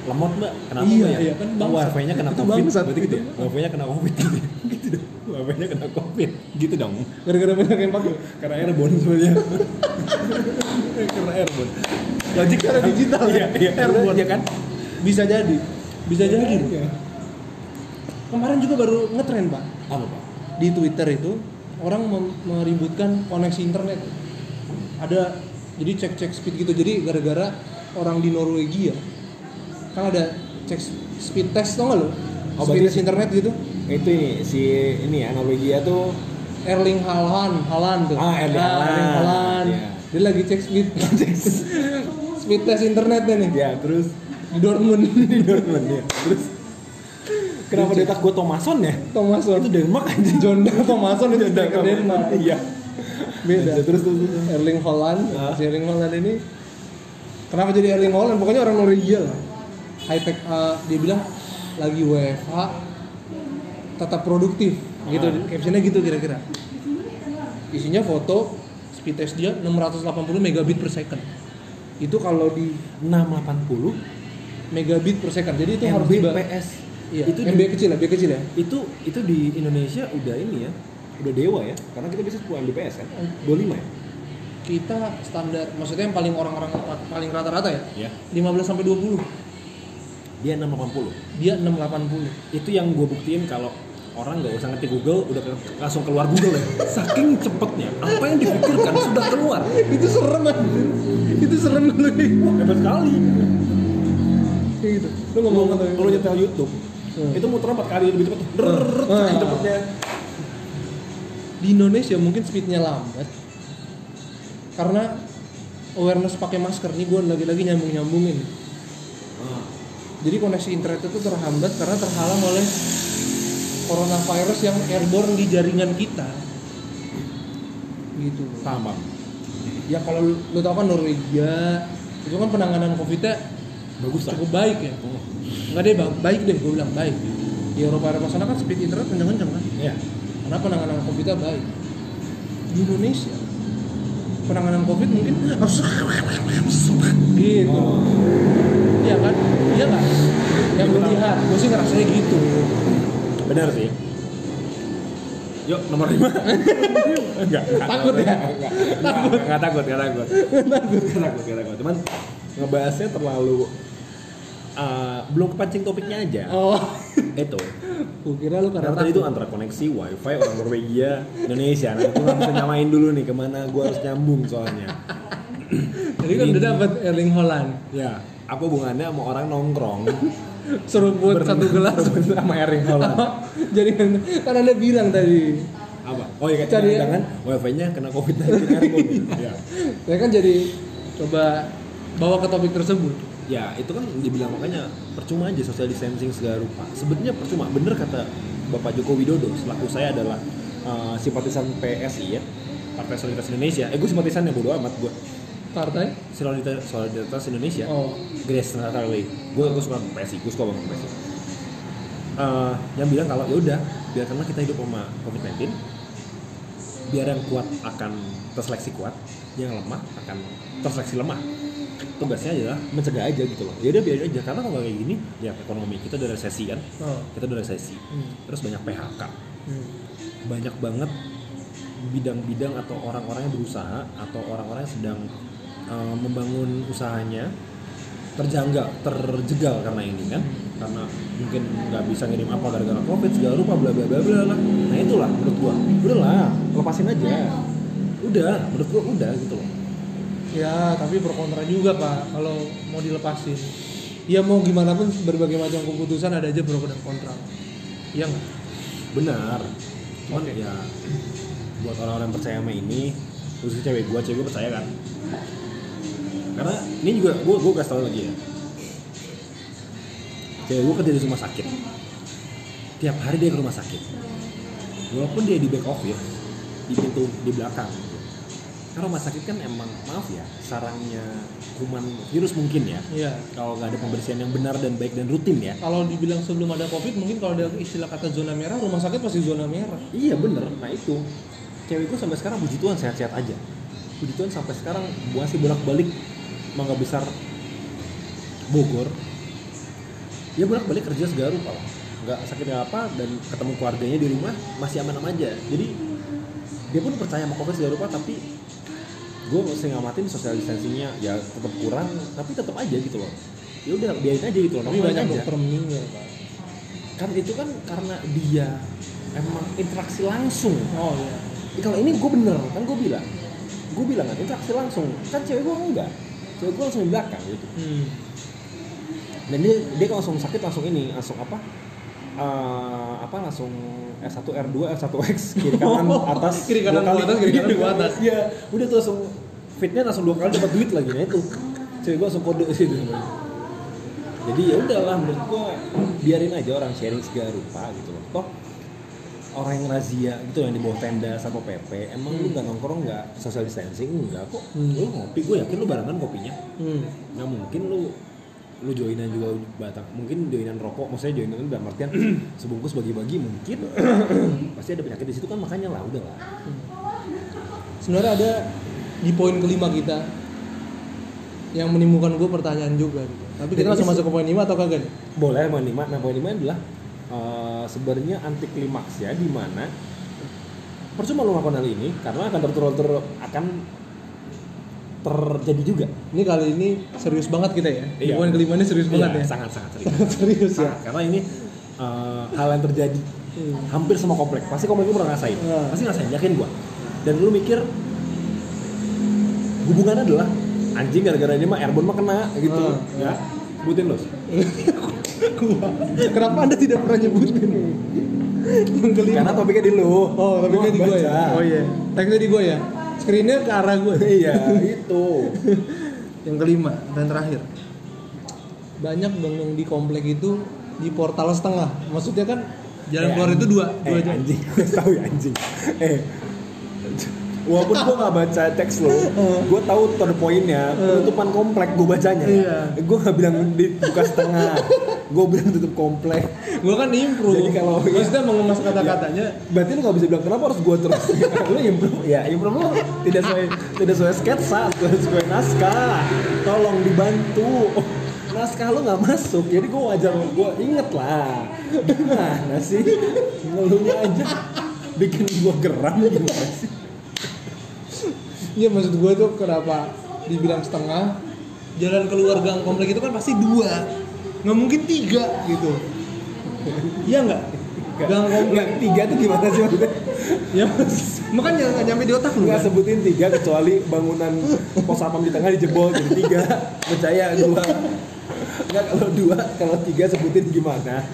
lemot mbak. Kenapa Iya, mbak ya? iya, kan oh, bangsat. wifi nya kena Itu covid? bangsat. berarti gitu. Ya wifi nya kena covid. Gitu ya? gitu dong. Wifi nya kena covid. Gitu dong. Gara-gara banyak yang pakai. Karena airborne sebenarnya. Karena airborne logik Karena digital, iya iya. Airborne. iya kan? Bisa jadi. Bisa jadi Iya. kemarin juga baru ngetren pak. Apa pak di Twitter itu orang meributkan koneksi internet. Ada jadi cek-cek speed gitu. Jadi gara-gara orang di Norwegia kan ada cek speed test tau gak lo? Oh, speed test internet gitu. itu ini si ini ya Norwegia tuh Erling Haaland, Haaland tuh. Ah, Erling Haaland. Haaland. Iya. Dia lagi cek speed speed test internetnya nih ya terus di Dortmund. di Dortmund ya terus kenapa dia tak gue Thomason ya Thomason. itu Denmark aja John Thomason itu striker Denmark. iya Beda. terus terus terus. Erling Haaland, Ah. si Erling Haaland ini kenapa jadi Erling Haaland? Pokoknya orang Norwegia lah. High tech, uh, dia bilang lagi WFH tetap produktif, gitu. Ah. Captionnya gitu kira-kira. Isinya foto speed test dia 680 megabit per second. Itu kalau di 680 megabit per second. Jadi itu harus Mbps Iya, itu MB di, kecil ya, B kecil ya. itu itu di Indonesia udah ini ya udah dewa ya. Karena kita bisa 10 Mbps kan 25 ya. Kita standar, maksudnya yang paling orang-orang paling rata-rata ya, ya 15 sampai 20. dia 680 Dia 680. itu yang gue buktiin kalau orang nggak usah ngerti Google udah langsung keluar Google ya. Saking cepetnya apa yang dipikirkan sudah keluar. Itu serem anjir. Itu serem lu hebat sekali. Kayak gitu. Lu ngomong kalau nyetel YouTube Hmm. itu muter empat kali lebih cepet tuh Ah. cepetnya. Di Indonesia mungkin speednya lambat. Karena awareness pakai masker nih gue lagi-lagi nyambung nyambungin jadi koneksi internet itu terhambat karena terhalang oleh coronavirus yang airborne di jaringan kita. Gitu. Paham ya kalau lu, lu tau kan Norwegia itu kan penanganan covidnya bagus lah cukup baik ya Oh, Enggak deh, ba- baik deh, gue bilang baik. Di Eropa Eropa sana kan speed internet kenceng-kenceng kan, iya karena penanganan COVID-nya baik. Di Indonesia penanganan COVID mungkin harus gitu. Oh. Iya kan? Iya kan? Yang gue lihat, gue sih ngerasanya gitu. benar sih yuk nomor lima enggak, enggak Takut ya? enggak, takut enggak takut enggak takut enggak takut enggak takut cuman ngebahasnya terlalu uh, belum kepancing topiknya aja. Oh, itu. Gue kira lu karena karena tadi itu antara koneksi wifi orang Norwegia Indonesia. Nah itu nggak bisa nyamain dulu nih ke mana gua harus nyambung soalnya. Jadi kan udah dapat Erling Holland, ya apa hubungannya sama orang nongkrong. Suruh buat satu gelas. sama Erling Holland Jadi kan kan anda bilang tadi, apa? Oh iya Cari- jangan wifi-nya kena covid 19 Airborne. ya. Saya kan jadi coba bawa ke topik tersebut. Ya itu kan dibilang makanya percuma aja social distancing segala rupa. Sebenarnya percuma. Bener kata Bapak Joko Widodo selaku saya adalah uh, simpatisan PSI ya Partai Solidaritas Indonesia. Eh gue simpatisan ya bodo amat gue Partai? Solidaritas, Solidaritas Indonesia. Oh, Grace Natali gue gue suka PSI gue suka banget PSI Eh, yang bilang kalau ya udah biarkanlah kita hidup sama COVID-19 biar yang kuat akan terseleksi kuat yang lemah akan terseleksi lemah tugasnya adalah mencegah aja gitu loh. Ya udah biarin aja. Karena kalau kayak gini ya ekonomi kita udah resesi kan? Oh. kita udah resesi. Hmm. terus banyak PHK Hmm. banyak banget bidang-bidang atau orang-orang yang berusaha atau orang-orang yang sedang uh, membangun usahanya terjanggal, terjegal karena ini kan? Karena mungkin nggak bisa ngirim apa gara-gara covid segala rupa bla bla bla bla lah nah itulah menurut gua. Udahlah lepasin aja. Udah menurut gua udah gitu loh Ya, tapi pro kontra juga pak kalau mau dilepasin. Ya mau gimana pun berbagai macam keputusan ada aja pro dan kontra. Iya nggak? benar cuman Oke. ya buat orang-orang yang percaya sama ini khususnya cewek gua cewek gua percaya kan karena ini juga gua gua kasih tau lagi ya cewek gua kerja di rumah sakit tiap hari dia ke rumah sakit walaupun dia di back office di pintu di belakang karena rumah sakit kan emang maaf ya sarangnya kuman virus mungkin ya Iya. kalau nggak ada pembersihan yang benar dan baik dan rutin ya Kalau dibilang sebelum ada covid mungkin kalau ada istilah kata zona merah rumah sakit pasti zona merah. Iya bener, nah itu cewek gue sampai sekarang puji Tuhan sehat-sehat aja. Puji Tuhan sampai sekarang masih bolak-balik Mangga Besar Bogor. Ya bolak-balik kerja segala rupa lah. Nggak sakit apa dan ketemu keluarganya di rumah masih aman-aman aja. Jadi dia pun percaya sama covid segala rupa tapi gue mesti ngamatin social distancingnya. Ya tetap kurang tapi tetap aja gitu loh. Ya udah biarin aja gitu loh. Tapi banyak aja dokter meninggal pak. kan itu kan karena dia emang interaksi langsung. Oh iya. Ya, kalau ini gue bener kan gue bilang. Gue bilang kan interaksi langsung. Kan cewek gue enggak. Cewek gue langsung di belakang gitu. Hmm. dan dia dia kalau langsung sakit langsung ini langsung apa? Eh, apa langsung R1 R2 R1X kiri kanan atas Kiri kanan dua atas, kiri kanan dua atas. iya udah tuh langsung fitnya langsung dua kali dapat duit lagi. Nah itu. Cewek gue langsung kode gitu jadi ya udahlah menurut gue biarin aja orang sharing segala rupa gitu loh. Toh orang yang razia gitu yang di bawah tenda sama PP emang lu nggak nongkrong nggak social distancing? Enggak kok. Hmm. lu ngopi gue yakin lu barengan kopinya. Hmm. nggak mungkin lu lu joinan juga batang mungkin joinan rokok maksudnya joinan dalam artian sebungkus bagi-bagi mungkin pasti ada penyakit di situ kan makanya lah udahlah. Sebenarnya ada di poin kelima kita yang menimbulkan gue pertanyaan juga. Gitu. Tapi kita langsung masuk ke poin lima atau kagak? nih? boleh poin lima nah poin lima adalah eh, sebenarnya anti klimaks ya di mana percuma lu melakukan hal ini karena akan terus ter akan terjadi juga Ini kali ini serius banget kita ya. Di Iya. poin kelima ini serius banget ya. sangat sangat serius serius ya. Karena ini eh, hal yang terjadi Hmm. hampir semua komplek pasti komplek lu pernah ngerasain Nah. pasti ngerasain yakin gua dan lu mikir hubungannya adalah anjing gara-gara ini mah airborne mah kena gitu Ah, ya sebutin los. Kenapa anda tidak pernah nyebutin? yang kelima. karena topiknya di lu Oh, tapi Gua di gue ya. Oh iya. Teksnya di gue ya. Screennya ke arah gue. iya itu yang kelima dan terakhir. Banyak dong yang di komplek itu di portal setengah. Maksudnya kan jalan Eh, keluar itu dua, eh, dua jam. anjing tahu ya anjing eh walaupun gue nggak baca teks lo gue tahu to the pointnya penutupan komplek gue bacanya. Iya. gue nggak bilang dibuka setengah gue bilang tutup komplek. Gue kan improve. Jadi kalau- maksudnya mengemas kata-katanya. berarti lu nggak bisa bilang kenapa harus gue terus? Lu improve. Ya improve lu. Tidak sesuai tidak sesuai sketsa tidak sesuai naskah. Tolong dibantu. Naskah lu nggak masuk. Jadi gue wajar gue inget lah. Gimana sih? Ngeluhnya aja. Bikin gue geram gimana sih Iya maksud gue tuh kenapa dibilang setengah? Jalan keluar gang komplek itu kan pasti dua. Nggak mungkin tiga gitu. Iya nggak? Gang komplek. Tiga tuh gimana sih maksudnya? Ya makanya nggak nyampe di otak lu nggak kan? sebutin tiga kecuali bangunan pos sapam di tengah dijebol jadi tiga. Percaya dua. Nggak kalau dua kalau tiga sebutin gimana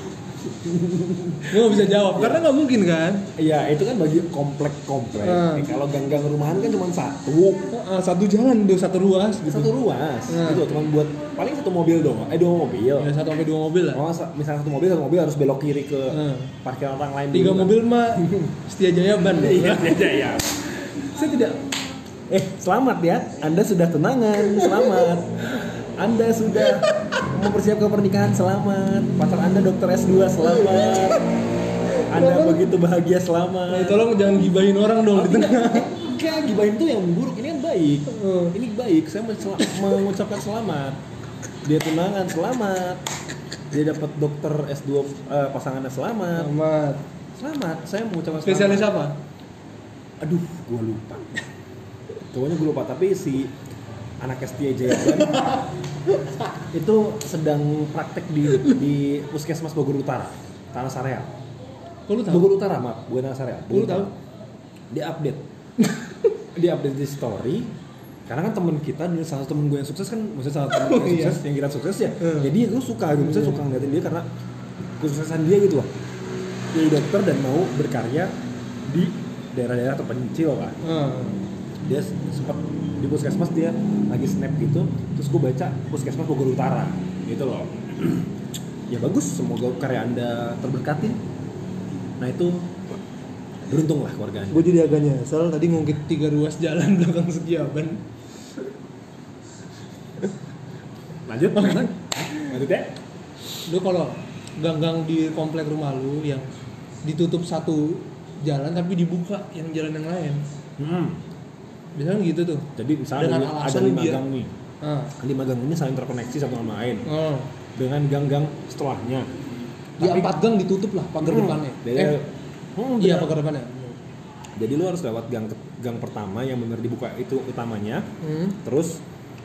Gue nggak bisa jawab karena nggak mungkin kan Iya, itu kan bagi komplek-komplek. Hmm. Eh, Kalau gang-gang rumahan kan cuma satu. Ah, satu jalan tuh satu ruas gitu Satu ruas. Hmm. Itu cuma buat paling satu mobil doang. Eh, dua mobil. ya satu sampai dua mobil lah Oh, sa- misalnya satu mobil, satu mobil harus belok kiri ke Hmm. parkiran orang lain tiga dulu kan. mobil mah setia jaya ban Iya, iya, iya. Saya tidak Eh, selamat ya. Anda sudah tunangan. Selamat. Anda sudah mempersiapkan pernikahan. Selamat. Pacar Anda dokter S2. Selamat. Anda begitu bahagia. Selamat. Eh, tolong jangan gibahin orang dong Oh, di tengah. Enggak, gibahin tuh yang buruk. Ini kan baik. Hmm. Ini baik. Saya mengucapkan selamat. Dia tunangan, selamat. Dia dapat dokter S2 eh, pasangannya selamat. Selamat. Selamat. Saya mengucapkan spesialis selamat. apa Aduh, gua lupa. Pokoknya gue lupa, tapi si anak Setia Jayaban itu sedang praktek di di Puskesmas Bogor Utara, Tanah Sareal. lu tahu Bogor Utara, maaf, bukan Tanah Sareal. Lu tahu? Dia update. dia update di story. Karena kan temen kita, salah satu temen gue yang sukses kan, maksudnya salah satu temen gue yang Iya. sukses, yang kita sukses ya. Hmm. Jadi gue suka, gitu. maksudnya suka ngeliatin dia karena kesuksesan dia gitu lah. Dia dokter dan mau berkarya di daerah-daerah terpencil lah Hmm. Dia sempat di puskesmas dia lagi snap gitu terus gue baca puskesmas Bogor Utara gitu loh. Ya bagus semoga karya anda terberkati. Nah itu beruntung lah keluarganya. Gue jadi agak nyesel tadi ngungkit tiga ruas jalan belakang Setiaban lanjut lanjut lanjut ya. Lu kalau gang-gang di komplek rumah lu yang ditutup satu jalan tapi dibuka yang jalan yang lain hmm. Biasanya gitu tuh. Jadi misalnya Dengan ada, lima biar- gang nih. Ah. Lima gang ini saling terkoneksi satu sama lain. Oh. dengan gang-gang setelahnya. Di Tapi- empat gang ditutup lah pagar Hmm. depannya. Beda- eh Hmm, iya pagar depannya. Jadi lu harus lewat gang gang pertama yang benar dibuka itu utamanya. Hmm. terus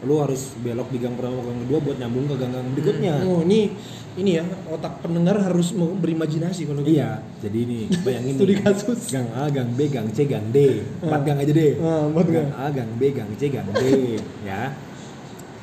lu harus belok di gang pertama gang kedua buat nyambung ke gang-gang berikutnya. Oh ini ini ya otak pendengar harus mau berimajinasi kalau gitu. Iya jadi ini bayangin Studi kasus. gang A gang B gang C gang D. Empat gang aja deh. Ah, empat gang. A gang B gang C gang D ya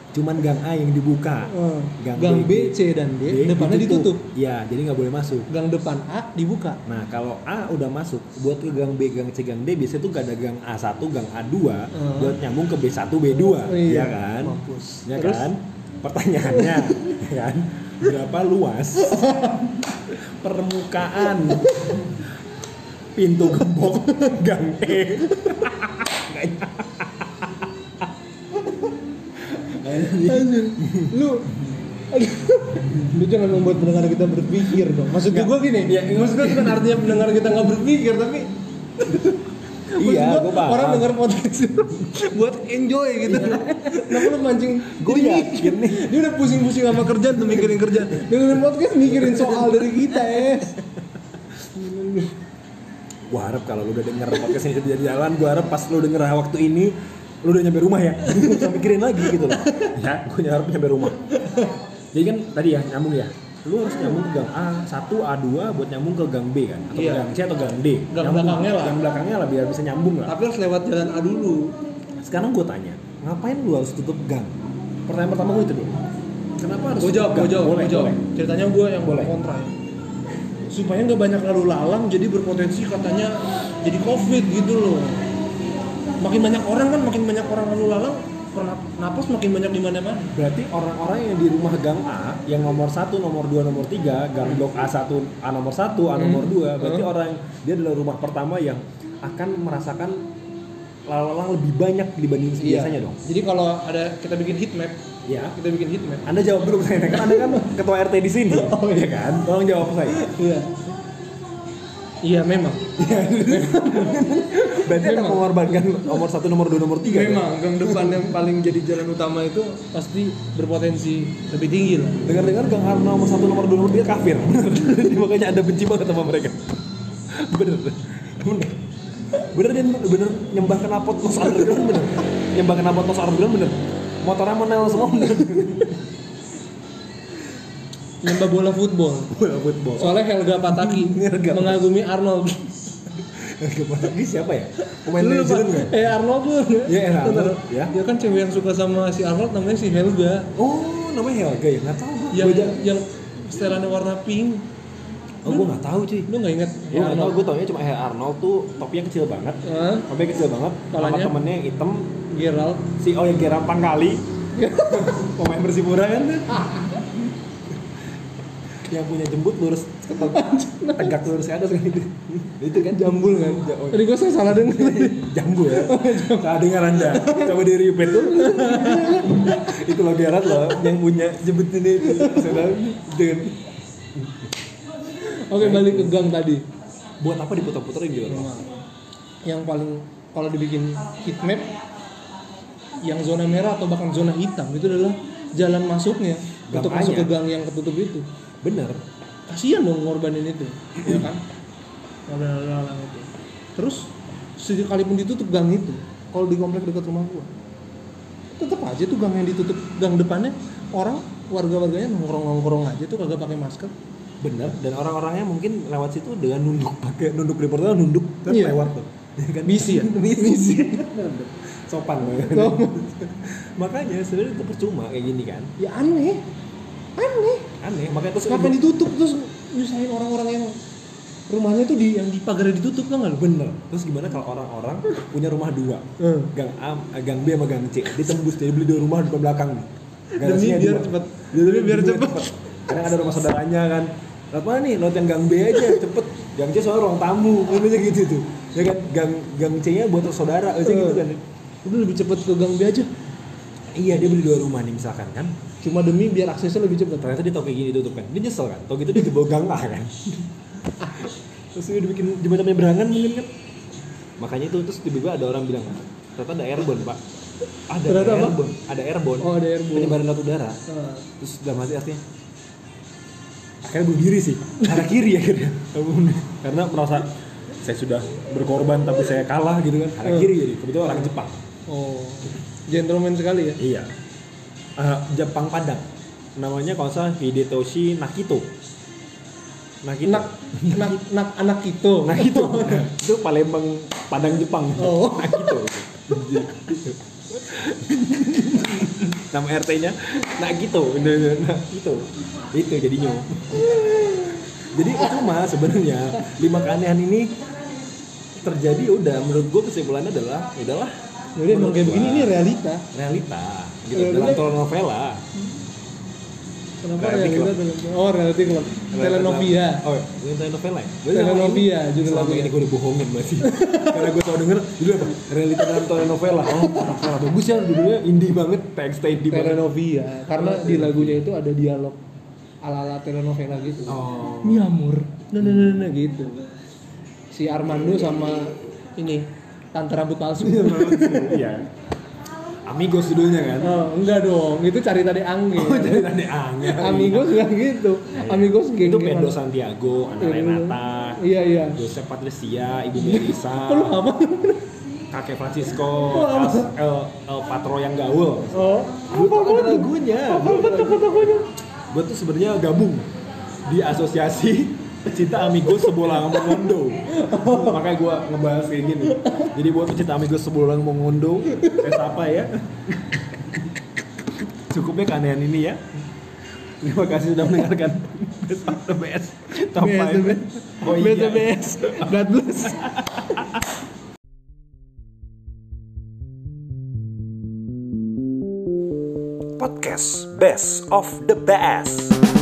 cuman gang A yang dibuka Oh. Gang gang, B, B, C dan D, depannya ditutup. iya jadi nggak boleh masuk Gang depan A dibuka. Nah kalau A udah masuk, buat ke gang B, gang C, gang D biasanya tuh gak ada gang A1, gang A2 Hmm. buat nyambung ke B1, B2, Oh, ya iya. kan? Mampus. Ya Terus? kan? Pertanyaannya, ya kan? Berapa luas permukaan pintu gembok gang E? Anjir. Lu aduh. lu jangan membuat pendengar kita berpikir dong. Maksud gue gini, Ya, maksud gue bukan artinya pendengar kita nggak berpikir, tapi Iya, gua, gue paham. orang dengar podcast buat enjoy gitu. Kenapa lu mancing? Gue Jadi yakin nih. Dia udah pusing-pusing sama kerjaan tuh mikirin kerjaan. Dengerin podcast mikirin soal dari kita ya. Gue harap kalau lu udah denger podcast ini sudah jalan, gue harap pas lu denger waktu ini lu udah nyampe rumah ya, usah mikirin lagi gitu loh. Ya, gue harap nyampe rumah. Jadi kan tadi ya nyambung ya, lu harus nyambung ke gang A 1, A2 buat nyambung ke gang B kan, atau Iya. gang C atau gang D. Gang Nyambung. belakangnya lah. Gang belakangnya lah biar bisa nyambung lah. Tapi harus lewat jalan A dulu. Sekarang gue tanya, ngapain lu harus tutup gang? Pertanyaan pertama gue itu dulu. Kenapa harus Gue jawab, gue jawab, boleh, gue jawab. boleh. Ceritanya gue yang Boleh. kontra ya. Supaya nggak banyak lalu lalang, jadi berpotensi katanya jadi covid gitu loh. Makin banyak orang kan, makin banyak orang lalu lalang, napas makin banyak di mana-mana. Berarti orang-orang yang di rumah gang A yang nomor 1, nomor 2, nomor 3, gang blok A1, A nomor 1, A nomor 2, berarti Hmm. orang dia adalah rumah pertama yang akan merasakan lalu lalang lebih banyak dibanding biasanya dong. Jadi kalau ada kita bikin heat map, Ya. kita bikin heat map. Anda jawab dulu saya kan Anda kan ketua RT di sini. Oh iya kan? Tolong jawab saya. Iya. Iya memang. Berarti Memang. mengorbankan nomor satu, nomor dua, nomor tiga. Memang gang depan yang paling jadi jalan utama itu pasti berpotensi lebih tinggi lah. Dengar-dengar Gang Arno nomor satu, nomor dua, nomor tiga kafir. Makanya Anda benci banget sama mereka. Bener. Bener. Bener dia bener nyembah kenapot nos underground bener. Nyembah kenapot nos underground bener. Motornya menel semua bener. Nyembah bola football. Bola football. Soalnya Helga Pataki Helga. mengagumi Arnold. Ke mana lagi siapa ya? Pemain Lu New? Zealand nggak? Eh Arnold tuh. Iya, eh, Arnold, ya. Dia kan cewek yang suka sama si Arnold namanya si Helga. Oh, namanya Helga ya? Nggak tahu. Yang Gua aja- yang setelannya warna pink. Oh, gue nggak tahu cuy. Lu nggak inget? Nggak tahu. Gue taunya cuma Hey Arnold tuh topinya kecil banget. Hah? Topinya kecil banget. Sama temennya yang hitam. Gerald. Si oh yang Gerard Pangkali. Pemain Persipura kan tuh. Yang punya jembut lurus tegak lurus ke atas kan itu. itu kan Jambul kan? Oh, Tadi gue saya salah denger. Jambu ya. Salah dengar Anda. Coba di repeat tuh. itu loh Gerard loh yang punya jembut ini itu. Saudara dengan Oke balik ke gang tadi. buat apa diputar-puterin gitu loh. Yang paling kalau dibikin heat map yang zona merah atau bahkan zona hitam itu adalah jalan masuknya untuk Makanya. masuk ke gang yang ketutup itu. Bener. Kasihan dong ngorbanin itu, ya kan? Ngorbanin itu. Terus sekalipun ditutup gang itu, kalau di komplek dekat rumah gua, tetap aja tuh gang yang ditutup gang depannya orang warga-warganya nongkrong-nongkrong aja tuh kagak pakai masker. Bener. Dan orang-orangnya mungkin lewat situ dengan nunduk pakai nunduk di portal nunduk kan Iya. lewat tuh. Ya kan? Misi ya? Misi. Sopan loh. Makanya sebenarnya itu percuma kayak gini kan. Ya aneh, aneh. Aneh. Makanya terus Ngapain ditutup terus nyusahin orang-orang yang rumahnya tuh di yang di pagar ditutup kan nggak? Bener. Terus gimana kalau orang-orang punya rumah dua, Eh. gang A, eh, gang B sama gang C, ditembus dia beli dua rumah di belakang nih. Demi biar dua. cepet. Demi biar cepet. Kadang ada rumah saudaranya kan. Lewat mana nih? Lewat yang gang B aja, cepet. Gang C soalnya ruang tamu, namanya gitu tuh. Ya kan, gang gang C-nya buat saudara, aja gitu kan. Udah lebih cepet ke gang B aja. Iya, dia beli dua rumah nih misalkan kan. Cuma demi biar aksesnya lebih cepet. Ternyata dia tau kayak gini tutup kan. Dia nyesel kan. Tau gitu dia dibawa gang A kan. terus dia dibikin jembatan penyeberangan mungkin kan. Makanya itu terus tiba-tiba ada orang bilang, ternyata ada airborne pak. Ada Ternyata apa? airborne, ada airborne. Oh, ada airborne. Penyebaran laut udara. Nah, Terus dalam hati artinya akhirnya bunuh diri sih arah kiri akhirnya karena merasa saya sudah berkorban tapi saya kalah gitu kan arah Hmm. kiri jadi kebetulan orang Jepang oh, gentleman sekali ya. iya Eh, Jepang Padang. Namanya kalau salah Hidetoshi Nakito. Nakito. Nak, nak, nak anak itu. Nakito. Itu Palembang Padang Jepang. Oh. Nakito. Nama RT-nya Nakito. Nakito. Itu jadinya. Jadi cuma sebenarnya lima keanehan ini terjadi udah. Menurut gue kesimpulannya adalah udahlah Jadi emang kayak begini ini realita. realita gitu Realita. dalam telenovela Kenapa Reality realita dalam Oh, reality club. Telenovia. oh iya, ini telenovela ya Telenovia ini- judul selama ini gue udah bohongin berarti karena gue selalu denger judulnya apa realita dalam telenovela oh telenovela bagus ya judulnya indie banget teks indie banget Telenovia. Karena di lagunya itu ada dialog ala-ala telenovela gitu. oh Mi amor. Nah, nah, nah, nah, gitu. Si Armando sama ini tante rambut palsu. iya Amigos judulnya kan Oh, enggak dong. Itu cari tadi angin. oh jadi tadi angin Amigos enggak gitu. Amigos geng itu Pedro Santiago Ana Iya, Renata Iya, iya. Joseph Patricia Ibu Melisa lu apa? kakek Francisco Oh, apa? El, El, Patro yang gaul Oh, tuh ada lagunya apa kata-katanya? gue tuh sebenarnya gabung di asosiasi pecinta Amigos Sebolang Mongondo makanya gue ngebahas kayak gini jadi buat pecinta Amigos Sebolang Mongondo saya sapa ya cukupnya keanehan ini ya terima kasih sudah mendengarkan Best of the Best Top Best the 5 best. oh Best the iya best. God bless. Podcast Best of the Best.